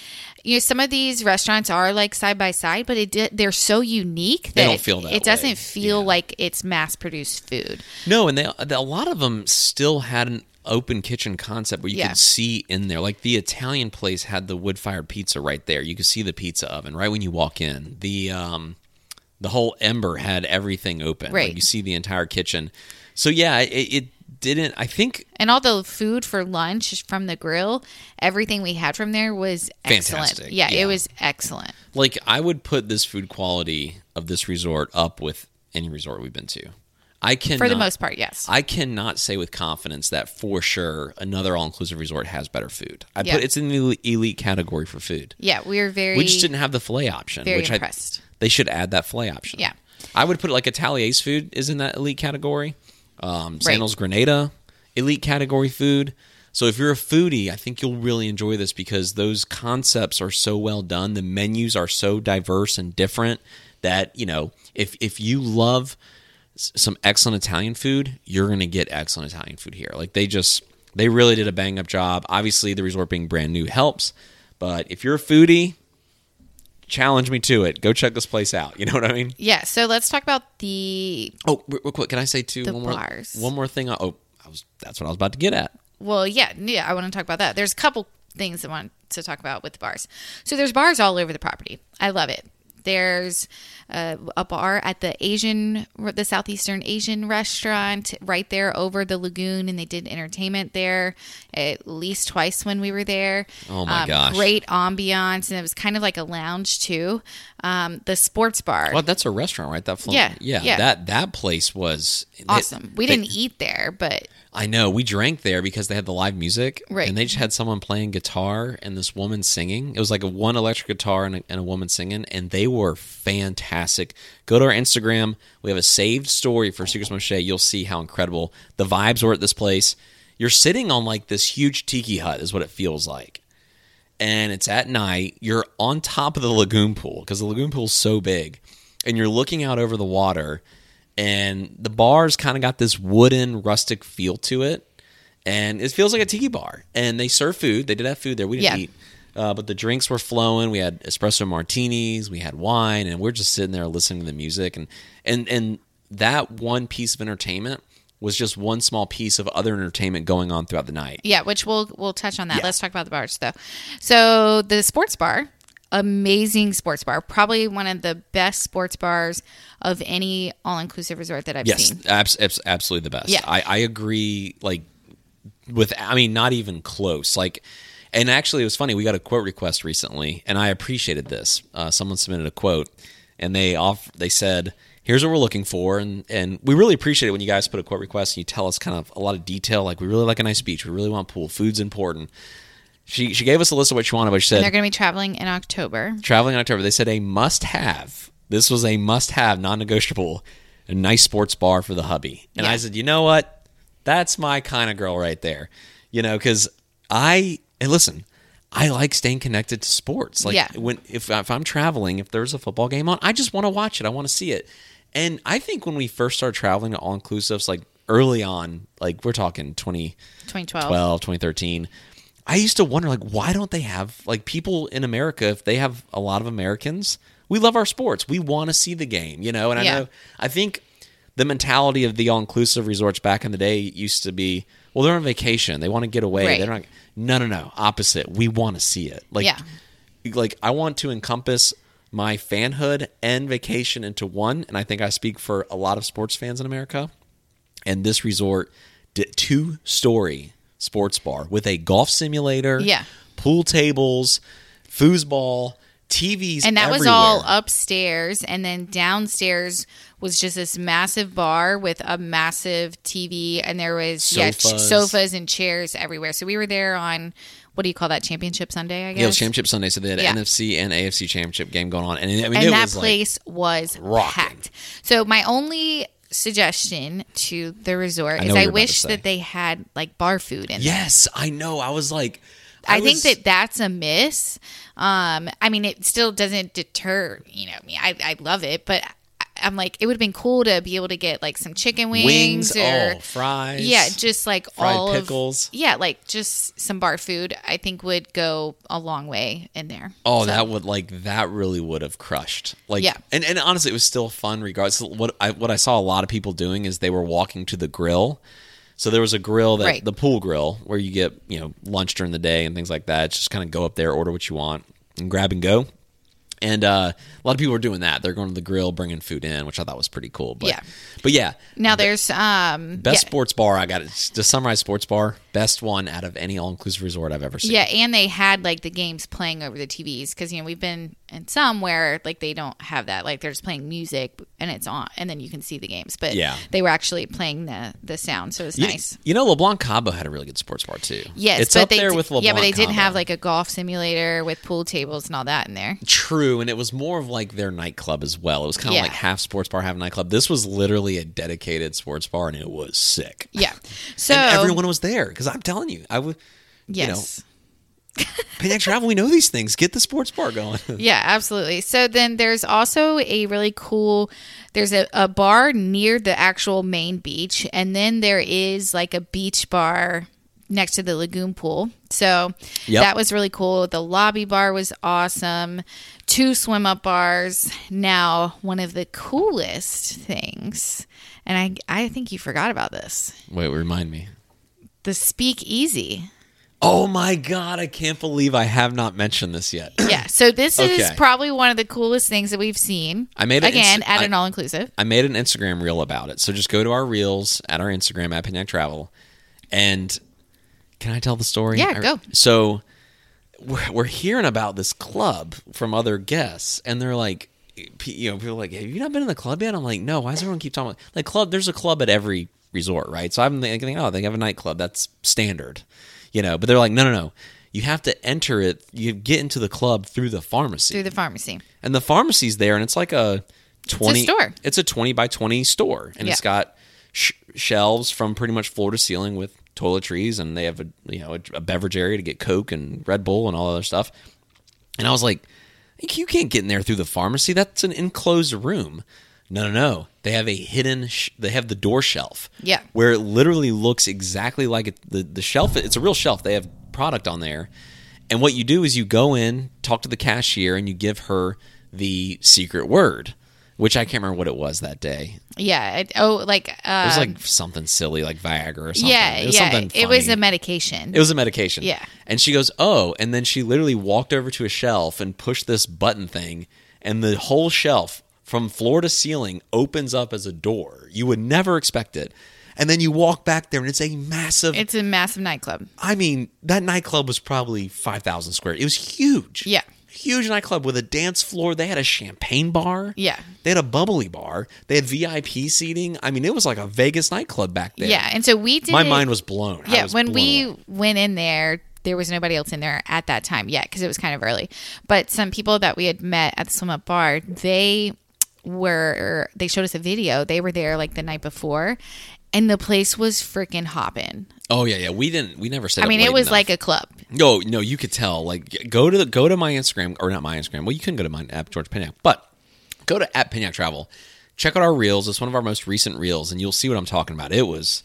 you know some of these restaurants are like side by side but it they're so unique that They don't feel that it doesn't feel Yeah. like it's mass produced food No, and they a lot of them still had an open kitchen concept where you Yeah. could see in there. Like the Italian place had the wood fired pizza right there. You could see the pizza oven right when you walk in. The um, the whole Ember had everything open. Right. Like you see the entire kitchen. So yeah, it, it didn't. I think And all the food for lunch from the grill, everything we had from there was excellent. Fantastic, Yeah, yeah. it was excellent. like I would put this food quality of this resort up with any resort we've been to. I can For the most part, yes. I cannot say with confidence that for sure another all inclusive resort has better food. I Yeah. put it's in the elite- category for food. yeah, we were very We just didn't have the fillet option, very which I, impressed. they should add that fillet option. Yeah. I would put it like Atelier's food is in that elite category. Um, Right. Sandals Grenada, elite category food. So if you're a foodie, I think you'll really enjoy this because those concepts are so well done. The menus are so diverse and different that you know if if you love some excellent Italian food, you're going to get excellent Italian food here. Like they just they really did a bang up job. Obviously, the resort being brand new helps, but if you're a foodie, challenge me to it. Go check this place out. You know what I mean? Yeah, so let's talk about the Oh, real quick, can I say two one more bars. one more thing? Oh, I was that's what I was about to get at. well, yeah, yeah, I want to talk about that. There's a couple things I want to talk about with the bars. So there's bars all over the property. I love it. There's uh, a bar at the Asian, the Southeastern Asian restaurant right there over the lagoon, and they did entertainment there at least twice when we were there. Oh my gosh. Great ambiance, and it was kind of like a lounge too. Um, the sports bar, Well, that's a restaurant, right? That flo- Yeah, yeah, yeah. That that place was awesome. We they- didn't eat there, but I know we drank there because they had the live music, Right. And they just had someone playing guitar and this woman singing. It was like a one electric guitar and a, and a woman singing, and they were fantastic. Go to our Instagram. We have a saved story for Secrets Moxché. You'll see how incredible the vibes were at this place. You're sitting on like this huge tiki hut, is what it feels like. and it's at night. You're on top of the lagoon pool because the lagoon pool's so big, and you're looking out over the water. And the bar's kind of got this wooden, rustic feel to it, and it feels like a tiki bar. And they serve food. They did have food there. We didn't Yeah. eat, uh, but the drinks were flowing. We had espresso martinis. We had wine, and we're just sitting there listening to the music. And and and that one piece of entertainment was just one small piece of other entertainment going on throughout the night. Yeah, which we'll we'll touch on that. Yeah. Let's talk about the bars though. So the sports bar, amazing sports bar, probably one of the best sports bars of any all inclusive resort that I've Yes, seen. abs- absolutely the best. Yeah. I, I agree. Like with, I mean, not even close. Like, and actually, it was funny. We got a quote request recently, and I appreciated this. Uh, someone submitted a quote, and they off they said, "Here's what we're looking for," and and we really appreciate it when you guys put a quote request and you tell us kind of a lot of detail. Like, we really like a nice beach. We really want pool. Food's important. She she gave us a list of what she wanted, but she And said they're going to be traveling in October. traveling in October. They said a must have. This was a must have, non negotiable, a nice sports bar for the hubby. And I said, you know what? That's my kind of girl right there. You know, because I and listen, I like staying connected to sports. Like Yeah. when if if I'm traveling, if there's a football game on, I just want to watch it. I want to see it. And I think when we first started traveling to all inclusives, like early on, like we're talking 2012, 2012. 2013, I used to wonder like why don't they have like people in America if they have a lot of Americans, we love our sports. We want to see the game, you know? And I Yeah. know I think the mentality of the all inclusive resorts back in the day used to be, well, they're on vacation. They want to get away. Right. They're not no no no. Opposite. We want to see it. Like Yeah. like I want to encompass my fanhood and vacation into one, and I think I speak for a lot of sports fans in America. And this resort two story sports bar with a golf simulator, Yeah. pool tables, foosball, TVs, and that was all upstairs and then downstairs was just this massive bar with a massive tv and there was yeah, Sofas. sofas and chairs everywhere so we were there on what do you call that championship sunday i guess Yeah, it was Championship Sunday, so they had Yeah. NFC and AFC Championship game going on, and I mean, and it that was like place was rocking. packed so my only suggestion to the resort I is i you're about to wish that they had like bar food in there. yes, I know. I was like, I, think was- that that's a miss. Um, I mean, it still doesn't deter you know me. I, I love it, but I- I'm like, it would have been cool to be able to get like some chicken wings, wings, or oh, fries, yeah, just like fried all pickles. of yeah, like just some bar food. I think would go a long way in there. Oh, So, that would like that really would have crushed. Like, Yeah. and and honestly, it was still fun. Regardless, what I what I saw a lot of people doing is they were walking to the grill. So there was a grill that Right. the pool grill where you get you know lunch during the day and things like that. It's just kind of go up there, order what you want, and grab and go. And uh, a lot of people are doing that. They're going to the grill, bringing food in, which I thought was pretty cool. But, Yeah. but yeah, now there's um best yeah, sports bar I got it. To summarize, sports bar best one out of any all inclusive resort I've ever seen. Yeah, and they had like the games playing over the TVs because you know we've been in some where like they don't have that. Like they're just playing music and it's on, and then you can see the games. But Yeah. they were actually playing the the sound, so it was nice. you know, Le Blanc Cabo had a really good sports bar too. Yes, it's but up they there with Le Blanc. yeah, but they didn't have like a golf simulator with pool tables and all that in there. True, and it was more of like their nightclub as well. It was kind of Yeah. like half sports bar, half nightclub. This was literally a dedicated sports bar, and it was sick. Yeah, so and everyone was there because I'm telling you, I would. yes. Payneck Travel, we know these things. Get the sports bar going. Yeah, absolutely. So then there's also a really cool there's a, a bar near the actual main beach and then there is like a beach bar next to the lagoon pool. So Yep. that was really cool. The lobby bar was awesome. Two swim up bars. Now, one of the coolest things, and I I think you forgot about this. Wait, remind me. The speak easy. Oh my god, I can't believe I have not mentioned this yet. Yeah. So this is probably one of the coolest things that we've seen. I made it again inst- at I- an all inclusive. I made an Instagram reel about it. So just go to our reels at our Instagram at Pignac Travel. And can I tell the story? Yeah, I- go. So we're, we're hearing about this club from other guests, and they're like, you know, people are like, have you not been in the club yet? I'm like, no. Why does everyone keep talking about like club? There's a club at every resort, right? So I'm thinking, oh, they have a nightclub. That's standard, you know. But they're like, no, no, no. You have to enter it. You get into the club through the pharmacy through the pharmacy. and the pharmacy's there and it's like a 20 store. it's a 20 by 20 store and it's got sh- shelves from pretty much floor to ceiling with toiletries and they have a you know a, a beverage area to get coke and red bull and all other stuff and i was like you can't get in there through the pharmacy that's an enclosed room no no no they have a hidden sh- they have the door shelf Yeah. where it literally looks exactly like it, the the shelf it's a real shelf they have product on there and what you do is you go in, talk to the cashier, and you give her the secret word, which I can't remember what it was that day. Yeah. It, oh, like uh, It was like something silly, like Viagra or something. yeah, it was yeah. something It was a medication. It was a medication. Yeah. And she goes, "Oh," and then she literally walked over to a shelf and pushed this button thing, and the whole shelf from floor to ceiling opens up as a door. You would never expect it. And then you walk back there, and it's a massive. it's a massive nightclub. I mean, that nightclub was probably 5,000 square. It was huge. Yeah. Huge nightclub with a dance floor. They had a champagne bar. Yeah. They had a bubbly bar. They had VIP seating. I mean, it was like a Vegas nightclub back there. Yeah. And so we did. My mind was blown. Yeah. was When blown we away. went in there, there was nobody else in there at that time yet because it was kind of early. But some people that we had met at the swim up bar, they were they showed us a video. They were there like the night before, and the place was freaking hopping. Oh yeah, yeah. We didn't. We never said. I mean, it was like a club. No, no. You could tell. Like, go to the go to my Instagram or not my Instagram. Well, you couldn't go to mine at George Piniac, but go to at Piniac Travel. Check out our reels. It's one of our most recent reels, and you'll see what I'm talking about. It was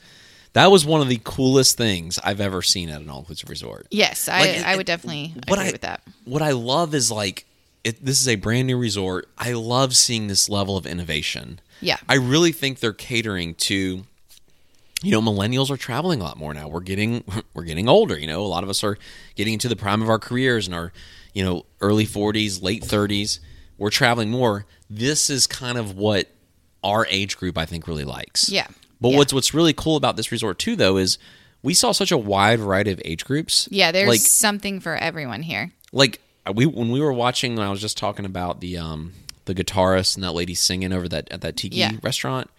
that was one of the coolest things I've ever seen at an all inclusive resort. Yes, I, Like, it- I would definitely agree I- with that. What I love is like it, this is a brand new resort. I love seeing this level of innovation. Yeah. I really think they're catering to you know millennials are traveling a lot more now. We're getting we're getting older, you know. A lot of us are getting into the prime of our careers and our you know early 40s, late 30s. We're traveling more. This is kind of what our age group I think really likes. Yeah. But Yeah. what's what's really cool about this resort too though is we saw such a wide variety of age groups. Yeah, there's like something for everyone here. like we when we were watching when I was just talking about the um the guitarist and that lady singing over that at that tiki Yeah. restaurant.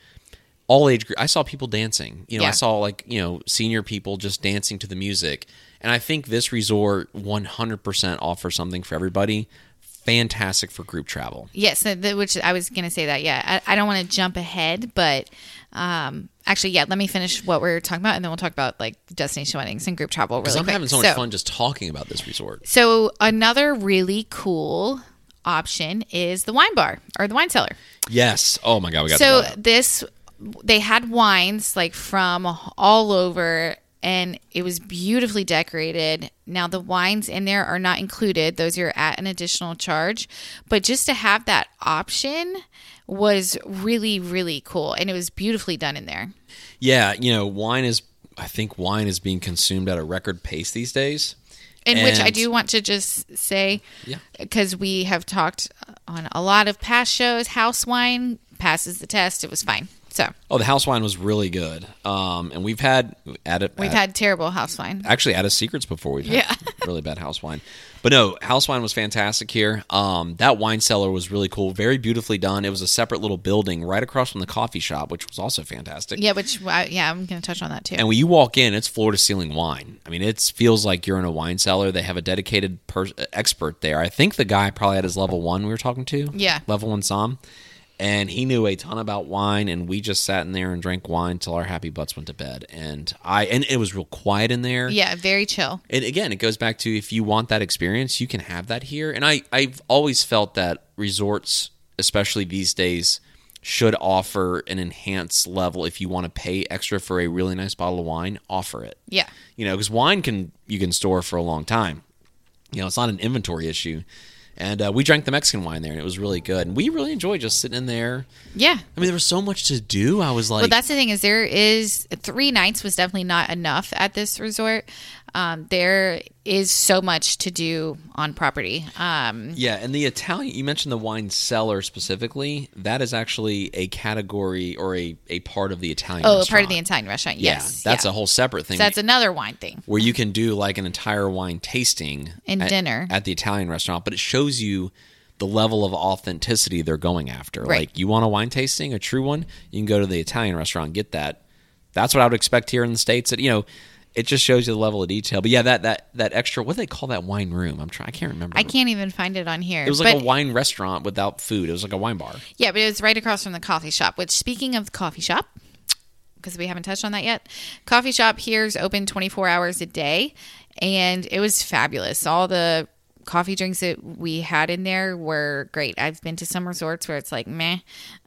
All age group I saw people dancing. You know I saw like you know senior people just dancing to the music. And I think this resort 100% offers something for everybody. Fantastic for group travel. Yes, which I was going to say that. Yeah, I, I don't want to jump ahead, but um, actually, yeah, let me finish what we're talking about, and then we'll talk about like destination weddings and group travel really I'm quick. having so much fun just talking about this resort So another really cool option is the wine bar or the wine cellar. yes oh my god we got So this they had wines like from all over and it was beautifully decorated. Now the wines in there are not included; those are at an additional charge. But just to have that option was really really cool, and it was beautifully done in there. yeah you know wine is I think wine is being consumed at a record pace these days In which I do want to just say, Yeah. because we have talked on a lot of past shows, house wine passes the test. It was fine. So Oh, the house wine was really good. Um, and we've had at it. we've had terrible house wine. actually at a secrets before. We've had Yeah. Really bad house wine, but no, house wine was fantastic here. Um, that wine cellar was really cool, very beautifully done. It was a separate little building right across from the coffee shop, which was also fantastic. Yeah, which I, yeah, I'm going to touch on that too. And when you walk in, it's floor to ceiling wine. I mean, it feels like you're in a wine cellar. They have a dedicated per- expert there. I think the guy probably had his level one we were talking to. Yeah. Level one Som. And he knew a ton about wine, and we just sat in there and drank wine till our happy butts went to bed. And I and it was real quiet in there. yeah, very chill. And again, it goes back to if you want that experience, you can have that here. And I, I've always felt that resorts, especially these days, should offer an enhanced level. If you want to pay extra for a really nice bottle of wine, offer it. Yeah. You know, because wine can you can store for a long time. You know, it's not an inventory issue. And uh, we drank the Mexican wine there, and it was really good. And we really enjoyed just sitting in there. Yeah. I mean, there was so much to do. I was like, Well, that's the thing is there is three nights was definitely not enough at this resort. Um, there is so much to do on property. Um, Yeah, and the Italian you mentioned the wine cellar specifically. That is actually a category or a, a part of the Italian. oh, a part of the Italian restaurant. Yeah, Yes, that's yeah. a whole separate thing. So that's another wine thing. where you can do like an entire wine tasting And at, dinner. at the Italian restaurant, but it shows you the level of authenticity they're going after. Right. Like you want a wine tasting, a true one, you can go to the Italian restaurant and get that. That's what I would expect here in the states. That you know, it just shows you the level of detail. But yeah, that that that extra what do they call that wine room? I'm trying. I can't remember. I can't even find it on here. It was like but, a wine restaurant without food. It was like a wine bar. Yeah, but it was right across from the coffee shop. Which, speaking of the coffee shop, because we haven't touched on that yet, coffee shop here is open 24 hours a day, and it was fabulous. All the coffee drinks that we had in there were great. I've been to some resorts where it's like meh,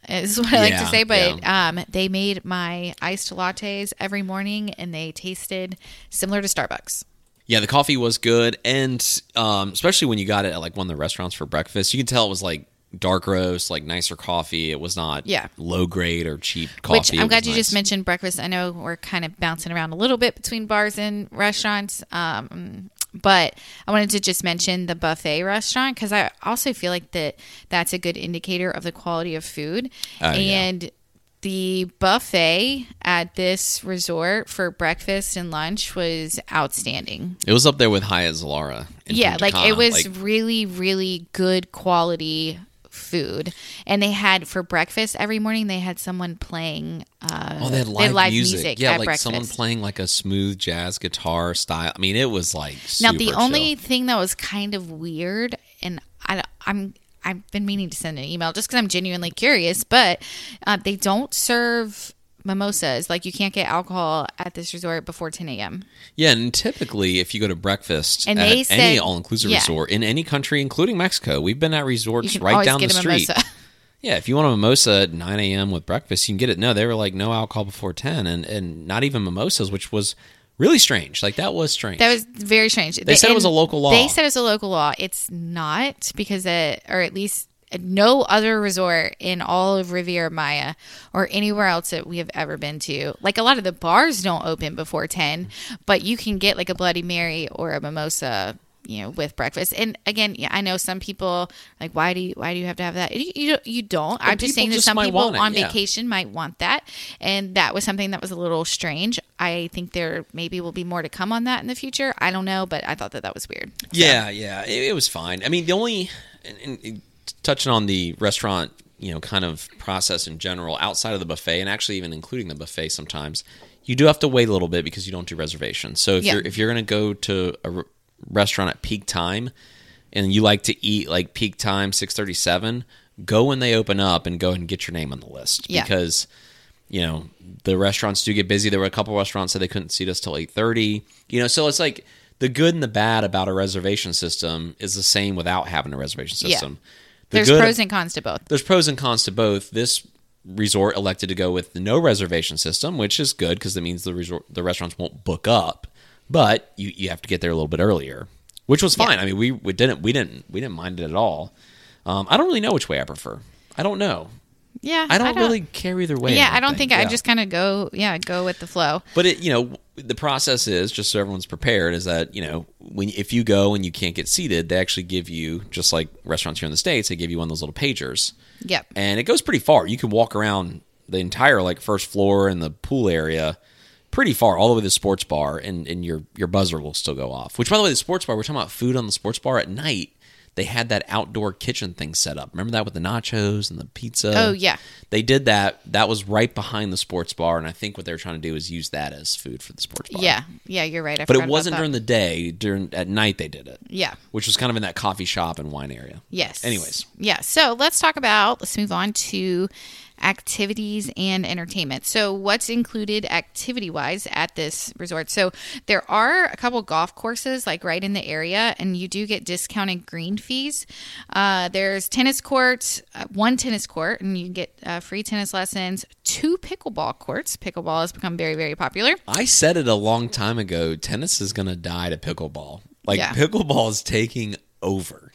is what I like to say. But um, they made my iced lattes every morning, and they tasted similar to Starbucks. Yeah, the coffee was good, and um, especially when you got it at like one of the restaurants for breakfast, you could tell it was like dark roast, like nicer coffee. It was not Yeah. low grade or cheap coffee. Which I'm glad you just mentioned breakfast. I know we're kind of bouncing around a little bit between bars and restaurants. Um, but I wanted to just mention the buffet restaurant because I also feel like that that's a good indicator of the quality of food. Oh, yeah. and the buffet at this resort for breakfast and lunch was outstanding. It was up there with high as in Yeah, Punta like Cana. it was Like, really, really good quality food. And they had for breakfast every morning they had someone playing uh oh, they had live, music. Yeah, at like breakfast. someone playing like a smooth jazz guitar style. I mean, it was like now the only chill. thing that was kind of weird and I I'm I've been meaning to send an email just because I'm genuinely curious, but uh, they don't serve mimosas. Like you can't get alcohol at this resort before 10 a.m. Yeah, and typically, if you go to breakfast And at they any all-inclusive yeah. resort in any country, including Mexico, we've been at resorts right down the street. Yeah, if you want a mimosa at 9 a.m. with breakfast, you can get it. No, they were like no alcohol before 10, and and not even mimosas, which was really strange. Like that was strange. That was very strange. They said it was a local law. They said it was a local law. It's not because it, or at least no other resort in all of Riviera Maya or anywhere else that we have ever been to. Like a lot of the bars don't open before 10, but you can get like a Bloody Mary or a mimosa you know with breakfast. And again yeah, i know some people like why do you why do you have to have that? You, you, you don't. I'm just saying that just some people on yeah. vacation might want that. And that was something that was a little strange. I think there maybe will be more to come on that in the future. I don't know but i thought that that was weird. Yeah, yeah, it, it was fine. I mean, the only and, and touching on the restaurant, you know, kind of process in general, outside of the buffet, and actually even including the buffet, sometimes you do have to wait a little bit because you don't do reservations. So if Yeah. you're if you're going to go to a re- restaurant at peak time, and you like to eat like peak time six thirty seven, go when they open up and go and get your name on the list Yeah. because you know the restaurants do get busy there were a couple restaurants that they couldn't seat us till 8.30 you know so it's like the good and the bad about a reservation system is the same without having a reservation Yeah. The there's good- pros and cons to both. There's pros and cons to both. This resort elected to go with the no reservation system which is good because that means the resort the restaurants won't book up but you, you have to get there a little bit earlier which was fine. I mean we, we didn't we didn't we didn't mind it at all. Um, i don't really know which way i prefer. I don't know yeah I don't, really care either way. yeah i don't think i Yeah. just kind of go yeah go with the flow But it, you know, the process is just so everyone's prepared. Is that you know when if you go and you can't get seated, they actually give you just like restaurants here in the states, they give you one of those little pagers, yep and it goes pretty far. You can walk around the entire like first floor and the pool area pretty far, all the way to the sports bar, and and your your buzzer will still go off. Which, by the way, the sports bar we're talking about food on the sports bar at night. They had that outdoor kitchen thing set up. Remember that with the nachos and the pizza? Oh, yeah. They did that. That was right behind the sports bar, and I think what they were trying to do is use that as food for the sports bar. yeah yeah you're right I but it wasn't during the day. During at night they did it. yeah which was kind of in that coffee shop and wine area. Yes. Anyways. Yeah. So let's talk about, let's move on to activities and entertainment. So, what's included activity wise at this resort? So, there are a couple golf courses like right in the area, and you do get discounted green fees. Uh, there's tennis courts, uh, one tennis court, and you can get uh, free tennis lessons, two pickleball courts. Pickleball has become very, very popular. I said it a long time ago. Tennis is going to die to pickleball. Like Yeah. pickleball is taking over.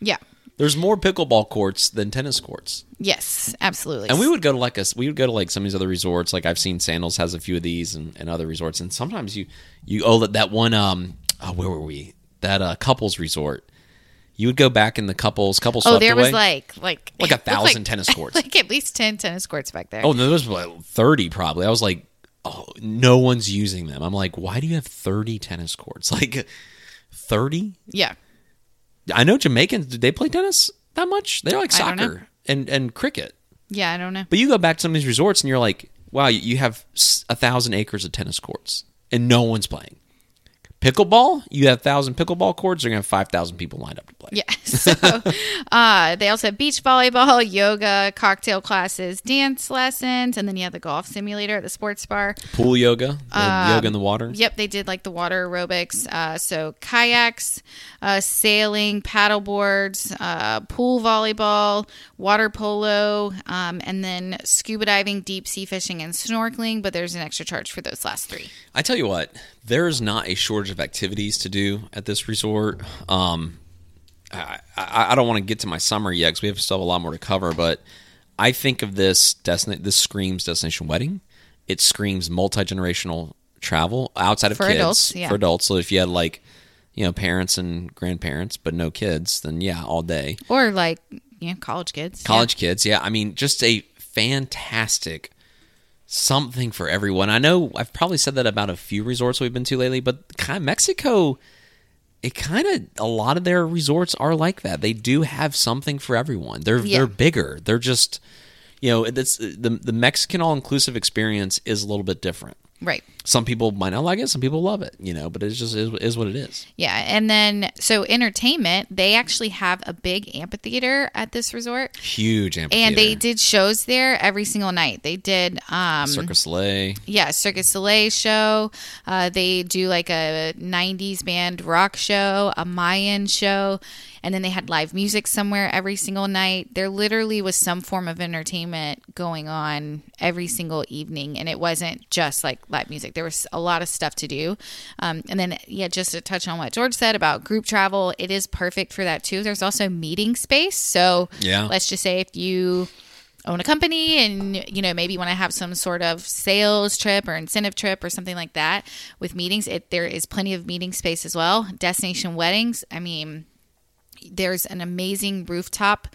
Yeah. There's more pickleball courts than tennis courts. Yes, absolutely. And we would go to like us. We would go to like some of these other resorts. Like I've seen Sandals has a few of these and, and other resorts. And sometimes you you oh that that one um oh, where were we that uh couples resort. You would go back in the couples couples. Oh, there was away. like like Like a thousand tennis courts. like at least ten tennis courts back there. Oh, no, there was like thirty probably. I was like, oh, no one's using them. I'm like, why do you have thirty tennis courts? Like thirty? yeah, I know Jamaicans. Do they play tennis that much? They like I don't know. soccer and and cricket. yeah. I don't know. But you go back to some of these resorts and you're like, wow, you- you have a thousand acres of tennis courts and no one's playing. Pickleball, you have thousand pickleball courts. You're gonna have five thousand people lined up to play. Yeah. So uh, they also have beach volleyball, yoga, cocktail classes, dance lessons, and then you have the golf simulator at the sports bar. Pool yoga, Um, yoga in the water. Yep, they did like the water aerobics. Uh, so kayaks, uh, sailing, paddle boards, uh, pool volleyball, water polo, um, and then scuba diving, deep sea fishing, and snorkeling. But there's an extra charge for those last three. I tell you what, there's not a shortage of activities to do at this resort. Um, I, I, I don't want to get to my summer yet because we have still have a lot more to cover. But I think of this destin- This screams destination wedding. It screams multi generational travel outside of For kids adults, yeah. for adults. So if you had like you know parents and grandparents but no kids, then yeah, all day. Or like, you know, college kids. Yeah. College kids, yeah. I mean, just a fantastic something for everyone. I know I've probably said that about a few resorts we've been to lately, but kind of Mexico, it kind of a lot of their resorts are like that. They do have something for everyone. They're Yeah. they're bigger. They're just you know, it's the the Mexican all inclusive experience is a little bit different. Right. Some people might not like it, some people love it, you know, but it's just is, is what it is. Yeah, and then so entertainment, they actually have a big amphitheater at this resort, Huge amphitheater. and they did shows there every single night. They did um Circus Soleil. yeah, Circus Soleil show. Uh, they do like a 90s band rock show, a Mayan show, and then they had live music somewhere every single night. There literally was some form of entertainment going on every single evening, and it wasn't just like live music. There was a lot of stuff to do. Um, and then, yeah, just to touch on what George said about group travel, it is perfect for that too. There's also meeting space. So Yeah. let's just say if you own a company and you know maybe you want to have some sort of sales trip or incentive trip or something like that with meetings it there is plenty of meeting space as well destination weddings i mean there's an amazing rooftop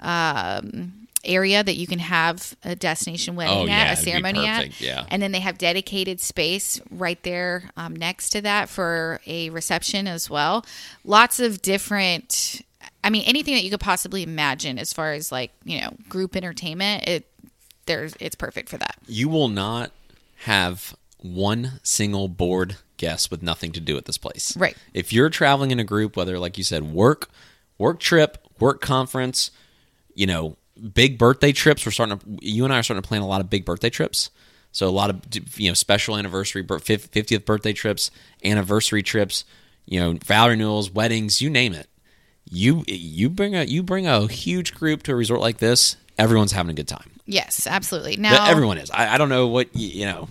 um, area that you can have a destination wedding Oh, at yeah, a ceremony at yeah. and then they have dedicated space right there um, next to that for a reception as well lots of different i mean anything that you could possibly imagine as far as like you know group entertainment it there's it's perfect for that You will not have one single bored guest with nothing to do at this place. Right. If you're traveling in a group, whether like you said, work, work trip, work conference, you know, big birthday trips. We're starting to, you and I are starting to plan a lot of big birthday trips. So a lot of you know special anniversary, fiftieth birthday trips, anniversary trips, you know, vow renewals, weddings, you name it. You you bring a you bring a huge group to a resort like this. Everyone's having a good time. yes absolutely now everyone is. I, I don't know what you, you know.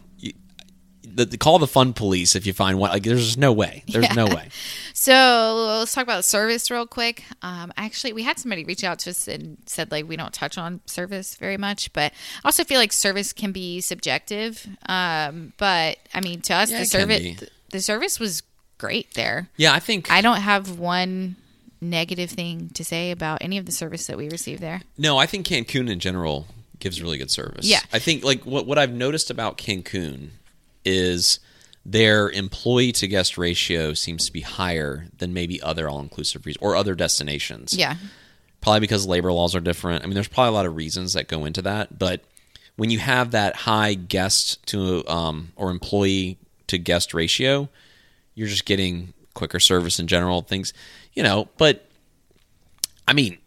The, the- call the fun police if you find one. Like, there's just no way. There's no way. So let's talk about service real quick. Um, actually, we had somebody reach out to us and said like we don't touch on service very much, but I also feel like service can be subjective. Um, but I mean, to us, Yeah, the service the service was great there. Yeah, I think. I don't have one negative thing to say about any of the service that we received there. no, I think Cancun in general gives really good service. Yeah. I think like what what I've noticed about Cancun is their employee to guest ratio seems to be higher than maybe other all inclusive resorts or other destinations. Yeah. probably because labor laws are different. I mean, there's probably a lot of reasons that go into that, but when you have that high guest to um, or employee to guest ratio, you're just getting quicker service in general. Things, you know. But I mean,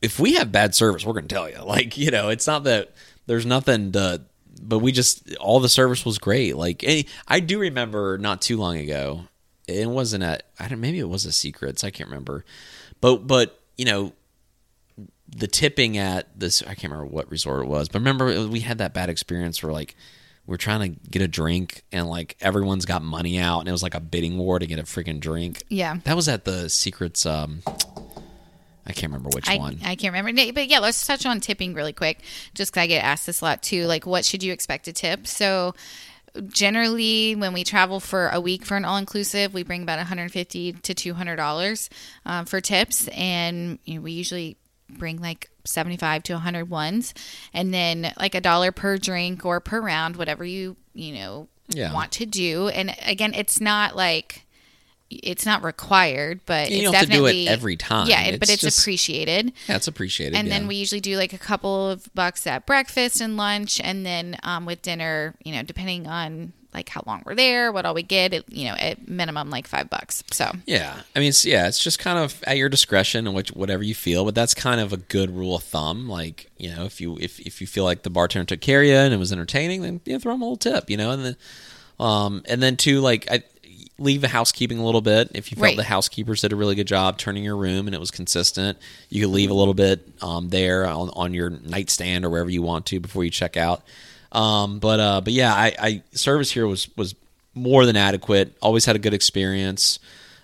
if we have bad service, we're going to tell you. Like, you know, it's not that there's nothing to. But we just all the service was great. Like, any, I do remember not too long ago. It wasn't at I don't maybe it was a secrets. I can't remember. But but you know the tipping at this I can't remember what resort it was, but remember we had that bad experience where like we're trying to get a drink and like everyone's got money out and it was like a bidding war to get a freaking drink. Yeah. That was at the secrets um I can't remember which I, one. I can't remember. But yeah, let's touch on tipping really quick, just because I get asked this a lot too. Like, what should you expect to tip? So, generally, when we travel for a week for an all inclusive, we bring about 150 to 200 dollars um, for tips, and you know, we usually bring like 75 to 100 ones, and then like a dollar per drink or per round, whatever you you know Yeah. want to do. And again, it's not like it's not required, but You it's don't have to do it definitely every time. Yeah, it- but It's it's just- appreciated. yeah, it's appreciated. And yeah. then we usually do like a couple of bucks at breakfast and lunch, and then um, with dinner, you know, depending on like how long we're there, what all we get, it, you know, at minimum like five bucks. So Yeah, I mean, it's, yeah, it's just kind of at your discretion and which, whatever you feel. But that's kind of a good rule of thumb. Like, you know, if you if, if you feel like the bartender took care of you and it was entertaining, then you know, throw them a little tip. You know, and then um and then too, like I leave the housekeeping a little bit. If you felt Right. the housekeepers did a really good job turning your room and it was consistent, you could leave a little bit um there on on your nightstand or wherever you want to before you check out. Um, but uh, but yeah, I, I service here was was more than adequate. Always had a good experience.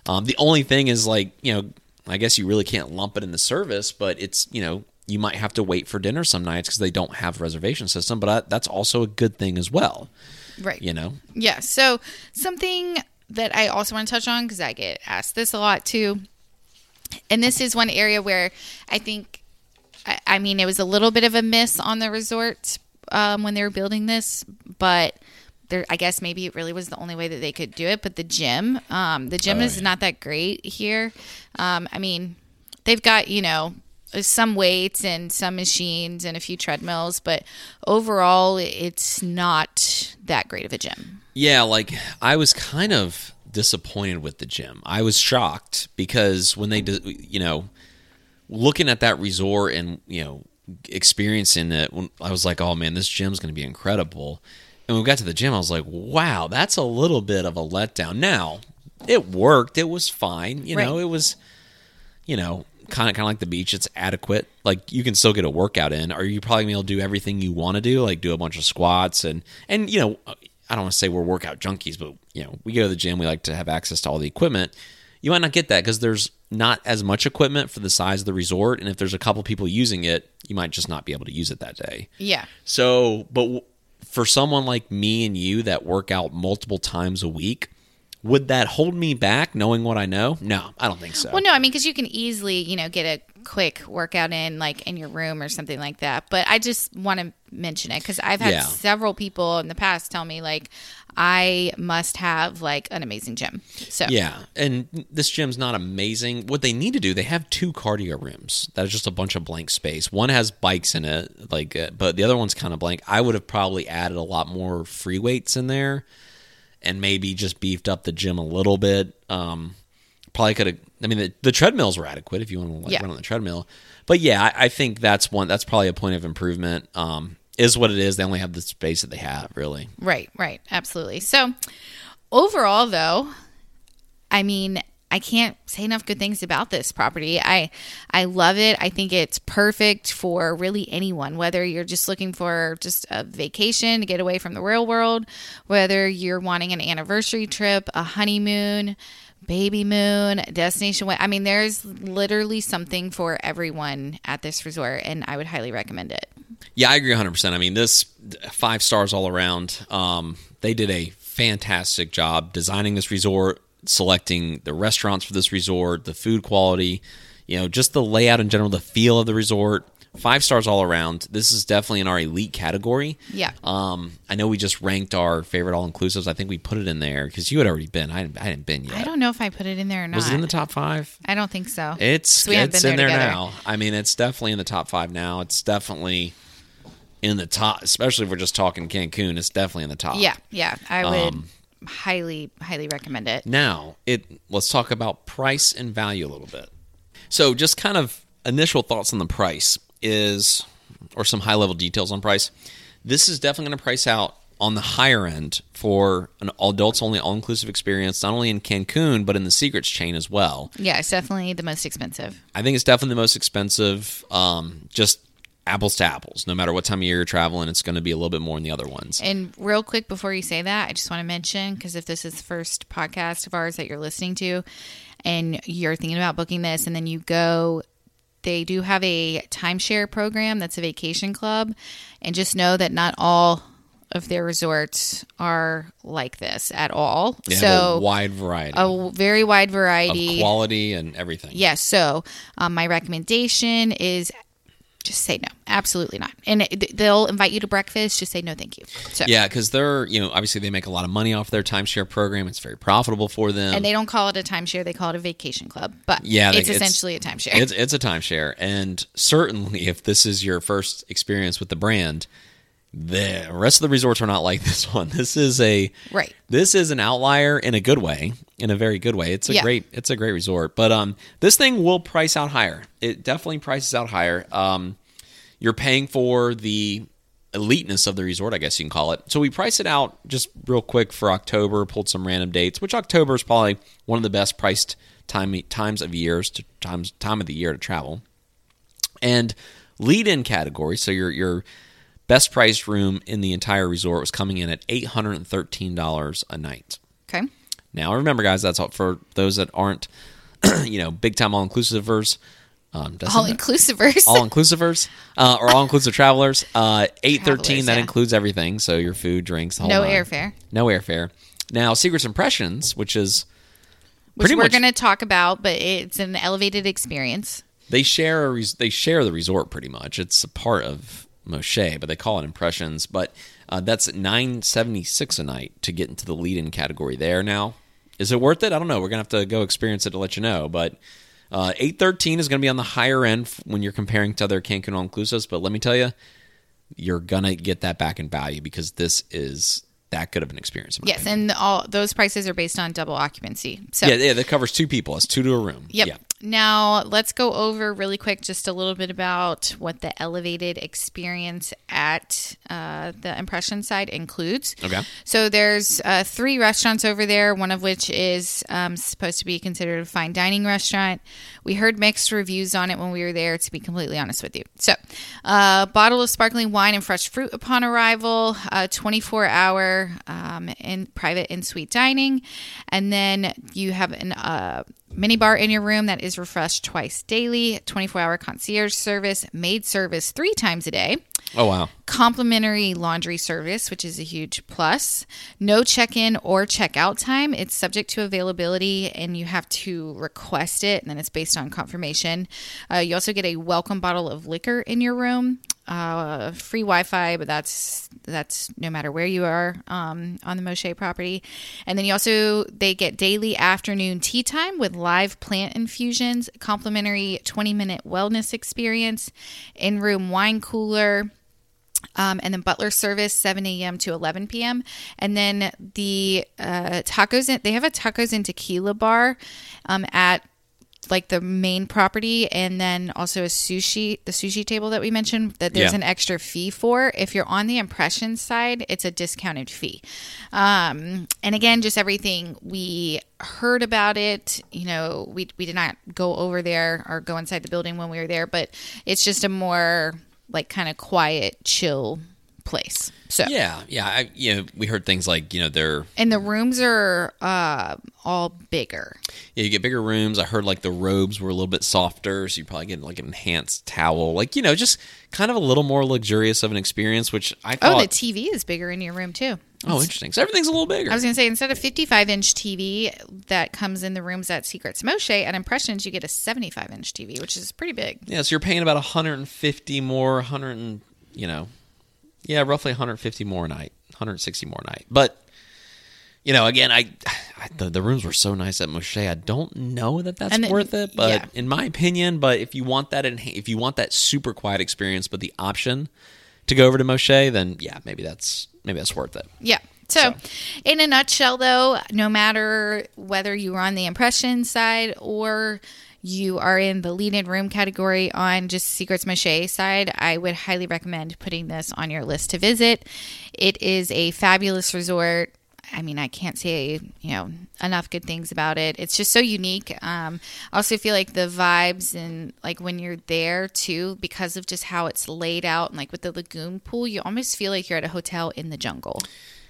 Um, the only thing is like you know, I guess you really can't lump it in the service, but it's you know you might have to wait for dinner some nights because they don't have a reservation system. But I, that's also a good thing as well. right, You know, yeah. So something that I also want to touch on because I get asked this a lot too, and this is one area where I think, I, I mean, it was a little bit of a miss on the resort um, when they were building this, but. There, I guess maybe it really was the only way that they could do it. But the gym, um, the gym Oh, is yeah. not that great here. Um, I mean, they've got you know some weights and some machines and a few treadmills, but overall, it's not that great of a gym. Yeah, like I was kind of disappointed with the gym. I was shocked because when they, you know, looking at that resort and you know experiencing it, when I was like, oh man, this gym's going to be incredible. And when we got to the gym, I was like, wow, that's a little bit of a letdown. Now it worked; it was fine. You know, it was, you know. Kind of, kind of like the beach. It's adequate. Like you can still get a workout in. Are you probably gonna be able to do everything you want to do? Like do a bunch of squats and and you know, I don't want to say we're workout junkies, but you know, we go to the gym. We like to have access to all the equipment. You might not get that because there's not as much equipment for the size of the resort, and if there's a couple people using it, you might just not be able to use it that day. Yeah. So, but w- for someone like me and you that work out multiple times a week, would that hold me back knowing what I know? No, I don't think so. Well, no, I mean, because you can easily, you know, get a quick workout in, like in your room or something like that. But I just want to mention it because I've had Yeah. several people in the past tell me, like, I must have like an amazing gym. So, Yeah, and this gym's not amazing. What they need to do, they have two cardio rooms that is just a bunch of blank space. One has bikes in it, like, uh, but the other one's kind of blank. I would have probably added a lot more free weights in there, and maybe just beefed up the gym a little bit. Um, probably could have. I mean, the, the treadmills were adequate if you want to like, Yeah. run on the treadmill. But yeah, I, I think that's one. That's probably a point of improvement. Um, is what it is. They only have the space that they have, really. Right, right. Absolutely. So, overall, though, I mean, I can't say enough good things about this property. I I love it. I think it's perfect for really anyone, whether you're just looking for just a vacation to get away from the real world, whether you're wanting an anniversary trip, a honeymoon, baby moon, destination way. I mean, there's literally something for everyone at this resort and I would highly recommend it. Yeah, I agree 100%. I mean, this five stars all around. Um, they did a fantastic job designing this resort, selecting the restaurants for this resort, the food quality, you know, just the layout in general, the feel of the resort. Five stars all around. This is definitely in our elite category. Yeah. Um, I know we just ranked our favorite all inclusives. I think we put it in there because you had already been. I hadn't, I hadn't been yet. I don't know if I put it in there or not. Was it in the top five? I don't think so. It's it's been in there there together. now. I mean, it's definitely in the top five now. It's definitely in the top, especially if we're just talking Cancun. It's definitely in the top. Yeah, yeah. I would Um, highly, highly recommend it. Now, it let's talk about price and value a little bit. So, just kind of initial thoughts on the price is, or some high level details on price. This is definitely going to price out on the higher end for an adults only all inclusive experience, not only in Cancun but in the Secrets chain as well. Yeah, it's definitely the most expensive. I think it's definitely the most expensive. Um, just apples to apples. No matter what time of year you're traveling, it's going to be a little bit more than the other ones. And real quick before you say that, I just want to mention because if this is the first podcast of ours that you're listening to and you're thinking about booking this and then you go they do have a timeshare program that's a vacation club and just know that not all of their resorts are like this at all. They have so a wide variety a very wide of variety. quality and everything. Yes. So um, my recommendation is just say no. Absolutely not. And it, they'll invite you to breakfast. Just say no, thank you. So, Yeah, because they're you know obviously they make a lot of money off their timeshare program. It's very profitable for them. And they don't call it a timeshare; they call it a vacation club. But Yeah, it's- essentially a timeshare. it's it's a timeshare, and certainly if this is your first experience with the brand, the rest of the resorts are not like this one. This is a Right. This is an outlier in a good way, in a very good way. It's a Yeah. great it's a great resort, but um, this thing will price out higher. It definitely prices out higher. Um, you're paying for the eliteness of the resort, I guess you can call it. So we price it out just real quick for October. Pulled some random dates, which October is probably one of the best priced time times of years to times time of the year to travel. And lead in category, so your your best priced room in the entire resort was coming in at eight hundred and thirteen dollars a night. okay. Now remember, guys, that's all for those that aren't, you know, big time all inclusivers. Um, All inclusivers. all inclusivers uh, or all inclusive travelers. Uh, eight thirteen Travelers, that yeah. includes everything. So your food, drinks, no nine. airfare. no airfare. Now, Secrets Impressions, which is Which we're going to talk about, but it's an elevated experience. they share a res- they share the resort pretty much. It's a part of Moxché, but they call it Impressions. But uh, that's nine seventy six a night to get into the lead in category. There now, is it worth it? I don't know. We're gonna have to go experience it to let you know. But uh, eight thirteen is gonna be on the higher end when you're comparing to other Cancun all inclusives. But let me tell you, you're gonna get that back in value because this is that could have been experienced. in my Yes, opinion. and all those prices are based on double occupancy. So yeah, yeah, that covers two people. It's two to a room. Yep. Yeah. Now, let's go over really quick just a little bit about what the elevated experience at uh, the impression side includes. Okay. So, there's uh, three restaurants over there, one of which is um, supposed to be considered a fine dining restaurant. We heard mixed reviews on it when we were there, to be completely honest with you. So, uh, bottle of sparkling wine and fresh fruit upon arrival, uh, 24 hour um, in private in suite dining, and then you have an uh, mini bar in your room that is refreshed twice daily, 24 hour concierge service, maid service three times a day Oh wow. Complimentary laundry service, which is a huge plus. No check in or check out time. It's subject to availability and you have to request it, and then it's based on confirmation. Uh, you also get a welcome bottle of liquor in your room. Uh, free Wi-Fi, but that's that's no matter where you are um, on the Moxché property. And then you also they get daily afternoon tea time with live plant infusions, complimentary 20 minute wellness experience, in room wine cooler, um, and then butler service 7 a.m. to 11 p.m. And then the uh, tacos, in, they have a tacos and tequila bar um, at like the main property and then also a sushi the sushi table that we mentioned that there's Yeah. an extra fee for if you're on the impression side it's a discounted fee um, and again just everything we heard about it you know we, we did not go over there or go inside the building when we were there but it's just a more like kind of quiet chill place so Yeah, yeah. I, you know, we heard things like you know they're and the rooms are uh, all bigger yeah, you get bigger rooms. I heard like the robes were a little bit softer, so you probably get like an enhanced towel, like you know, just kind of a little more luxurious of an experience. Which I thought, oh the tv is bigger in your room too oh, interesting. So everything's a little bigger. I was going to say instead of 55 inch TV that comes in the rooms at Secrets Moxché, at Impressions you get a 75 inch TV, which is pretty big. Yeah, so you're paying about 150 more, 100 and, you know, yeah, roughly 150 more a night, 160 more a night. But, you know, again, I, I the, the rooms were so nice at Moxché. I don't know that that's it- worth it, but yeah. in my opinion, but if you want that, enha- if you want that super quiet experience, but the option to go over to Moxché, then yeah, maybe that's maybe that's worth it. Yeah. So, in a nutshell, though, no matter whether you are on the impression side or you are in the lead in room category on just Secrets Moxché side, I would highly recommend putting this on your list to visit. It is a fabulous resort. I mean, I can't say you know enough good things about it. It's just so unique. Um, I also feel like the vibes and like when you're there too, because of just how it's laid out and like with the lagoon pool, you almost feel like you're at a hotel in the jungle.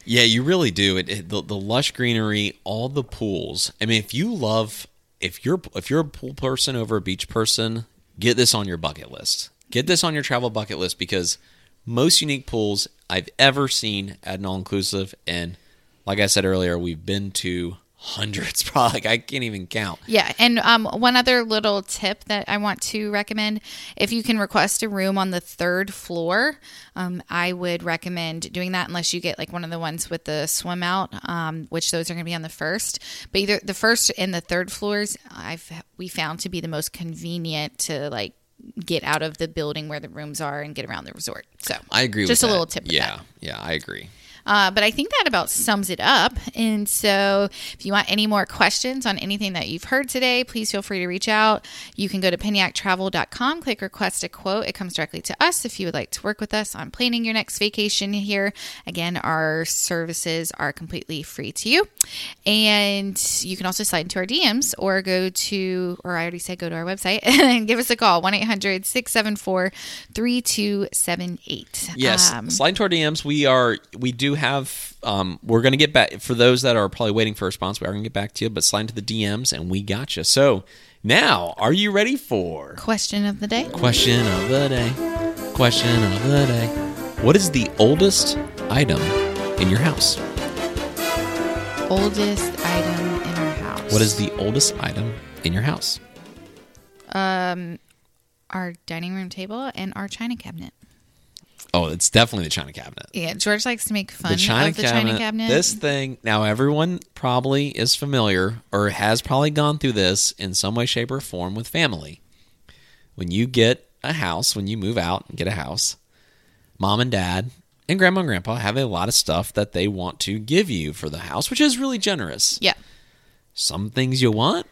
Yeah, you really do. It, it the, the lush greenery, all the pools. I mean, if you love if you're if you're a pool person over a beach person, get this on your bucket list. Get this on your travel bucket list because most unique pools I've ever seen at an all inclusive and like I said earlier, we've been to hundreds probably I can't even count. Yeah, and um, one other little tip that I want to recommend: if you can request a room on the third floor, um, I would recommend doing that. Unless you get like one of the ones with the swim out, um, which those are going to be on the first. But either the first and the third floors, I've we found to be the most convenient to like get out of the building where the rooms are and get around the resort. So I agree Just a that. little tip Yeah, yeah, I agree. Uh, but I think that about sums it up. And so, if you want any more questions on anything that you've heard today, please feel free to reach out. You can go to pennyactravel.com, click request a quote. It comes directly to us if you would like to work with us on planning your next vacation here. Again, our services are completely free to you. And you can also slide into our DMs or go to, or I already said go to our website and give us a call 1 800 674 3278. Yes, Um, slide into our DMs. We are we do have um we're gonna get back for those that are probably waiting for a response. We are gonna get back to you, but slide into the DMs and we got you. So now, are you ready for question of the day. question of the day? Question of the day. What is the oldest item in your house? oldest item in our house. What is the oldest item in your house? Um, our dining room table and our china cabinet? Oh, it's definitely the china cabinet. Yeah, George likes to make fun the china of the cabinet, china cabinet. This thing now, everyone probably is familiar or has probably gone through this in some way, shape, or form with family. When you get a house, when you move out and get a house, mom and dad and grandma and grandpa have a lot of stuff that they want to give you for the house, which is really generous. Yeah. Some things you want,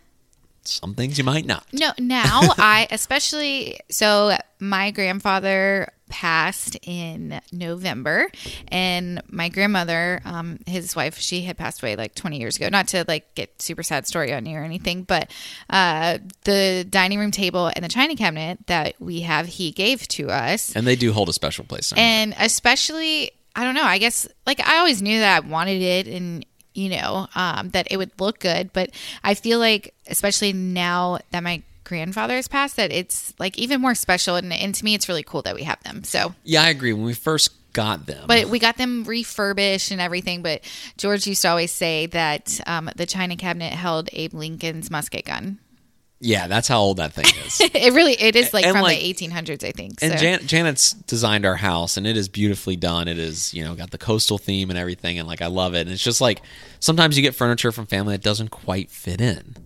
some things you might not. No, now I especially so my grandfather passed in November. And my grandmother um his wife she had passed away like 20 years ago. Not to like get super sad story on you or anything but uh the dining room table and the china cabinet that we have he gave to us. And they do hold a special place. and especially i don't know i guess like i always knew that i wanted it and you know um, that it would look good but i feel like especially now that my grandfather has passed that it's like even more special and, and to me it's really cool that we have them so Yeah, I agree. When we first got them, but we got them refurbished and everything but george used to always say that um, the china cabinet held abe lincoln's musket gun yeah, that's how old that thing is. it really it is like And, from like- the 1800s i think And. Jan- Janet's designed our house, and it is beautifully done. It is, you know, got the coastal theme and everything, and like I love it. And it's just like sometimes you get furniture from family that doesn't quite fit in.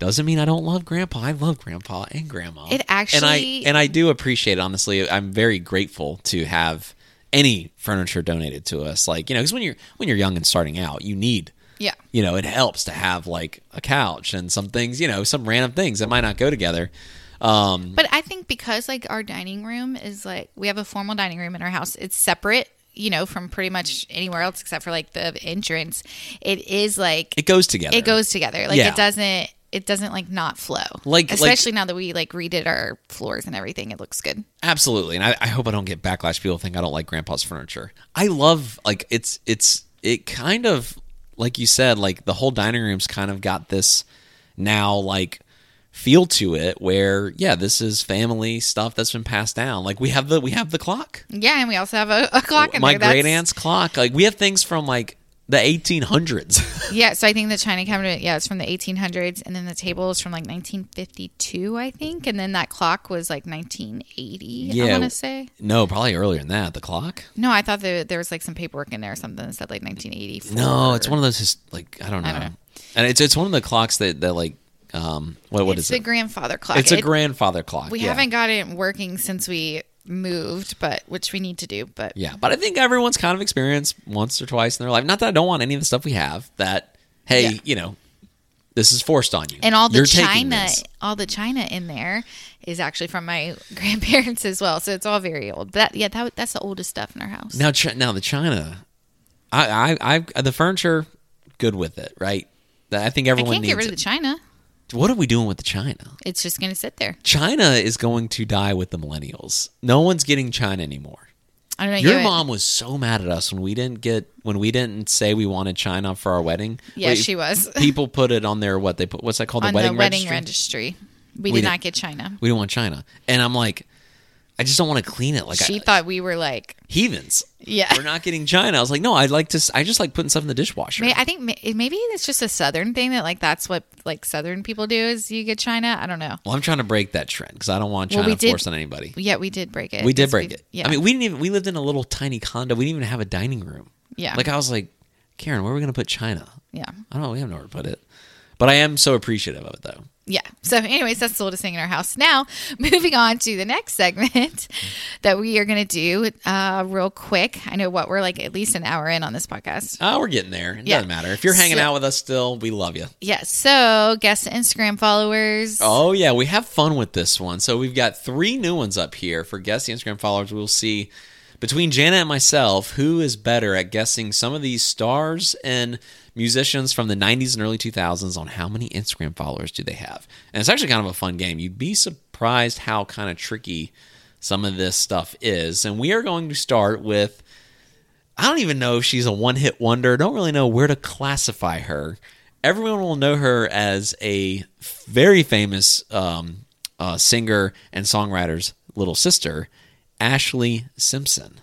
Doesn't mean I don't love Grandpa. I love Grandpa and Grandma. It actually- and I and I do appreciate. it, Honestly, I'm very grateful to have any furniture donated to us. Like you know, because when you're when you're young and starting out, you need yeah you know, it helps to have like a couch and some things, you know, some random things that might not go together. Um, But I think because like our dining room is like we have a formal dining room in our house. It's separate, you know, from pretty much anywhere else except for like the entrance. It is like it goes together. it goes together. Like Yeah. it doesn't it doesn't like not flow. Like- like- especially now that we like redid our floors and everything, it looks good. Absolutely, and I, I hope I don't get backlash. People think I don't like Grandpa's furniture. I love like it's it's it kind of like you said, like the whole dining room's kind of got this now like feel to it where yeah this is family stuff that's been passed down like we have the we have the clock Yeah, and we also have a, a clock in my great aunt's clock like we have things from like the 1800s Yeah, so I think the china cabinet, yeah, it's from the 1800s, and then the table is from like 1952, I think, and then that clock was like 1980. Yeah, I want to say. no probably earlier than that the clock No, I thought that there was like some paperwork in there or something that said like 1984. no it's one of those like i don't know, I don't know. and it's it's one of the clocks that that like um what what it's is the it grandfather clock. it's a It- grandfather clock We yeah. haven't got it working since we moved, but which we need to do. But Yeah, but I think everyone's kind of experienced once or twice in their life. Not that I don't want any of the stuff we have. That hey, Yeah. you know, this is forced on you, and all the You're china, all the china in there is actually from my grandparents as well. So it's all very old. That yeah, that, that's the oldest stuff in our house. Now, Ch- now the China, I, I, I, the furniture, good with it, right? I think I everyone can't needs get rid of the china. What are we doing with the China? It's just going to sit there. China is going to die with the millennials. No one's getting China anymore. I don't know. Your mom was so mad at us when we didn't get when we didn't say we wanted China for our wedding. Yeah, Wait, she was. People put it on their what they put. What's that called? on the wedding the wedding registry? registry. We, We did did- not get china. We don't want China. And I'm like, I just don't want to clean it like she I, thought we were like, heathens. yeah. We're not getting China. I was like, no, I'd like to. I just like putting stuff in the dishwasher. I think maybe it's just a southern thing that like that's what like southern people do is you get china. I don't know. well, I'm trying to break that trend because I don't want Well, China we did- forced on anybody. Yeah, we did break it. We did break it. Yeah. I mean, we didn't even. We lived in a little tiny condo. We didn't even have a dining room. yeah. Like I was like, Karen, where are we going to put China? yeah. I don't know. We have nowhere to put it. But I am so appreciative of it, though. Yeah. So, anyways, that's the oldest thing in our house. Now, moving on to the next segment that we are going to do uh, real quick. I know what we're like at least an hour in on this podcast. Oh, we're getting there. It Yeah. doesn't matter. If you're hanging So- out with us still, we love you. Yeah. So, guest Instagram followers. Oh yeah, we have fun with this one. So we've got three new ones up here for guess the Instagram followers. We'll see between Jana and myself who is better at guessing some of these stars and musicians from the 90s and early 2000s on how many Instagram followers do they have. And it's actually kind of a fun game. You'd be surprised how kind of tricky some of this stuff is. And we are going to start with I don't even know if she's a one hit wonder. Don't really know where to classify her. Everyone will know her as a very famous um, uh, singer and songwriter's little sister, Ashlee Simpson.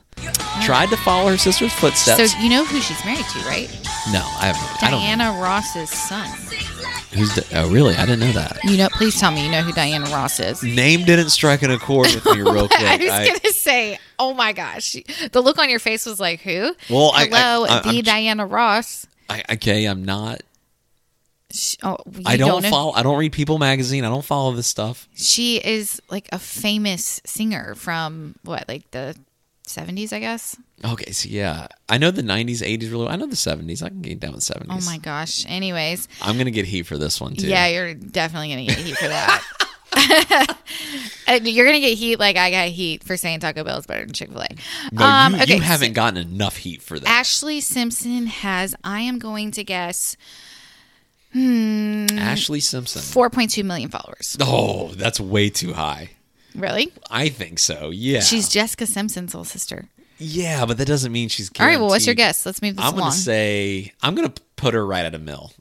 Tried to follow her sister's footsteps. So, you know who she's married to, right? no, I have. I don't. Diana Ross's son. Who's the, oh, really? I didn't know that. You know, please tell me you know who Diana Ross is. Name didn't strike an accord with me real quick. I was I- gonna say, oh my gosh, the look on your face was like, who? Well, I- I- hello, I- the I'm- Diana Ross. I, okay, I'm not. She, oh, I don't, know- follow. I don't read People magazine. I don't follow this stuff. She is like a famous singer from what, like the 70s, I guess. Okay, so yeah, I know the '90s, '80s really. I know the '70s. I can get down with '70s. Oh my gosh. Anyways, I'm gonna get heat for this one too. yeah, you're definitely gonna get heat for that. Uh, you're gonna get heat like I got heat for saying Taco Bell is better than Chick Fil A. No, you, you haven't gotten enough heat for that. Ashlee Simpson has. I am going to guess Hmm. Ashlee Simpson. 4.2 million followers. Oh, that's way too high. Really? I think so. Yeah. She's Jessica Simpson's little sister. yeah, but that doesn't mean she's. All right. Well, what's your guess? Let's move this I'm along. gonna say I'm gonna put her right at a mill.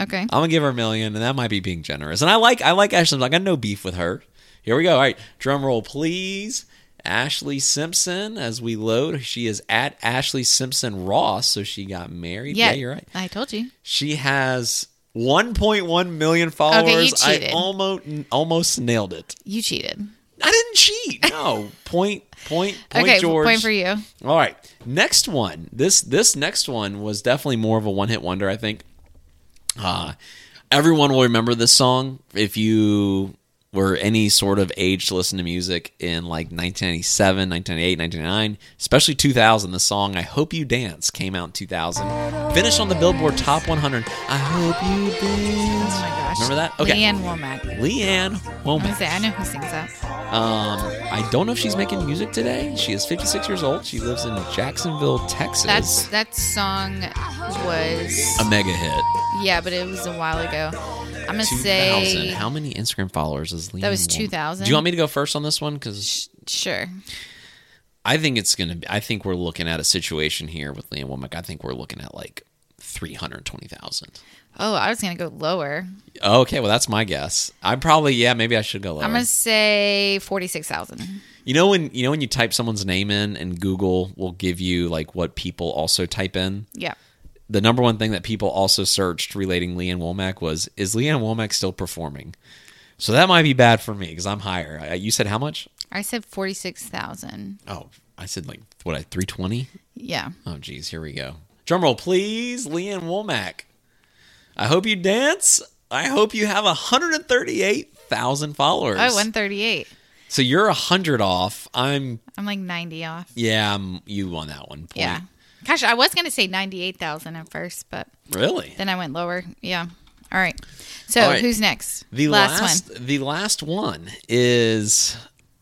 okay. I'm gonna give her a million, and that might be being generous. And I like I like Ashlee. I got no beef with her. Here we go. All right, drum roll, please. Ashlee Simpson, as we load, she is at Ashlee Simpson Ross, so she got married. Yeah, Yeah, you're right. I told you. She has 1.1 million followers. Okay, you I almost almost nailed it. You cheated. I didn't cheat. No point. Point. Point. okay. George. Point for you. All right. Next one. This this next one was definitely more of a one hit wonder, I think. Uh everyone will remember this song if you were any sort of age to listen to music in like 1997, 1998, 1999, especially 2000. The song I Hope You Dance came out in 2000. Finished on the Billboard Top 100. I Hope You Dance. Oh my gosh. Remember that? Okay. Lee Ann Womack. Lee Ann Womack. say I know who sings that. Um, I don't know if she's making music today. She is 56 years old. She lives in Jacksonville, Texas. That's that song was a mega hit. yeah, but it was a while ago. I'm gonna 2000. say How many Instagram followers is Lee Ann? That was 2000. Do you want me to go first on this one? Because sure. I think it's gonna. Be, I think we're looking at a situation here with Lee Ann Womack. I think we're looking at like 320,000. Oh, I was gonna go lower. Okay, well that's my guess. I probably yeah, maybe I should go lower. I'm gonna say forty six thousand. You know when you know when you type someone's name in and Google will give you like what people also type in. Yeah. The number one thing that people also searched relating Lee Ann Womack was is Lee Ann Womack still performing? So that might be bad for me because I'm higher. You said how much? I said forty six thousand. Oh, I said like what? I three twenty? Yeah. Oh, geez, here we go. Drum roll, please, Lee Ann Womack. I hope you dance. I hope you have 138,000 followers. Oh, 138. So you're 100 off. I'm, I'm like 90 off. yeah, I'm, you won that one. Point. Yeah. Gosh, I was going to say 98,000 at first, but Really? then I went lower. Yeah. All right. So All right. who's next? The last, one the last one is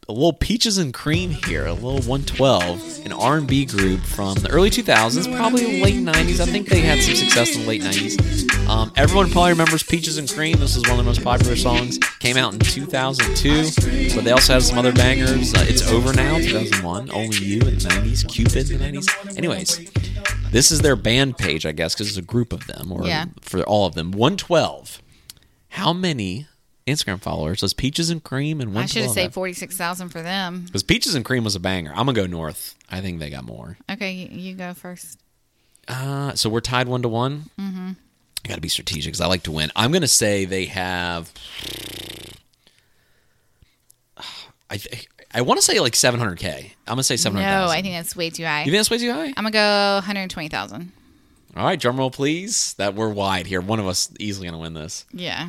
a little peaches and cream here, a little 112, an R&B group from the early 2000s, probably late 90s. I think they had some success in the late 90s. Um, everyone probably remembers Peaches and Cream. This is one of the most popular songs. Came out in 2002, but they also had some other bangers. Uh, it's Over Now, 2001. Only You in the 90s. Cupid in the 90s. Anyways, this is their band page, I guess, because it's a group of them, or Yeah. for all of them. 112. How many Instagram followers does Peaches and Cream and I should have 112 said have? 46,000 for them. Because Peaches and Cream was a banger. I'm gonna go north. I think they got more. Okay, you, you go first. Uh, so we're tied one to one. Mm-hmm. I got to be strategic because I like to win. I'm gonna say they have. I th- I want to say like 700k. I'm gonna say 700. No, I think that's way too high. You think that's way too high? I'm going to go 120,000. All right, drum roll, please. That we're wide here. One of us easily gonna win this. Yeah.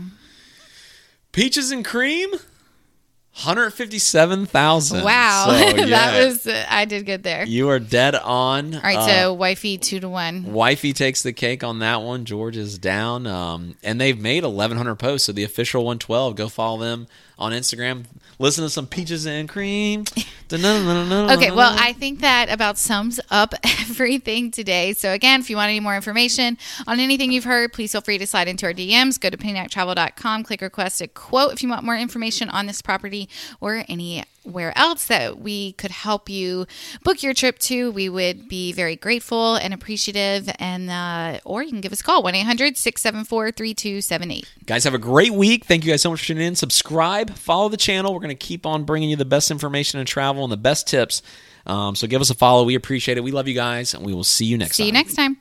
Peaches and Cream. 157,000. Wow. So, yeah, that was, uh, I did good there. You are dead on. All right, so wifey two to one. Wifey takes the cake on that one. George is down. Um, and they've made 1,100 posts. So the official 112, go follow them on Instagram. Listen to some Peaches and Cream. Okay, well, I think that about sums up everything today. So, again, if you want any more information on anything you've heard, please feel free to slide into our DMs. Go to pennynightravel.com, click request a quote if you want more information on this property or anywhere else that we could help you book your trip to. We would be very grateful and appreciative. And, uh, or you can give us a call 1 800 674 3278. Guys, have a great week. Thank you guys so much for tuning in. Subscribe, follow the channel. We're going to keep on bringing you the best information and travel and the best tips. Um, so give us a follow. We appreciate it. We love you guys, and we will see you next See time. you next time.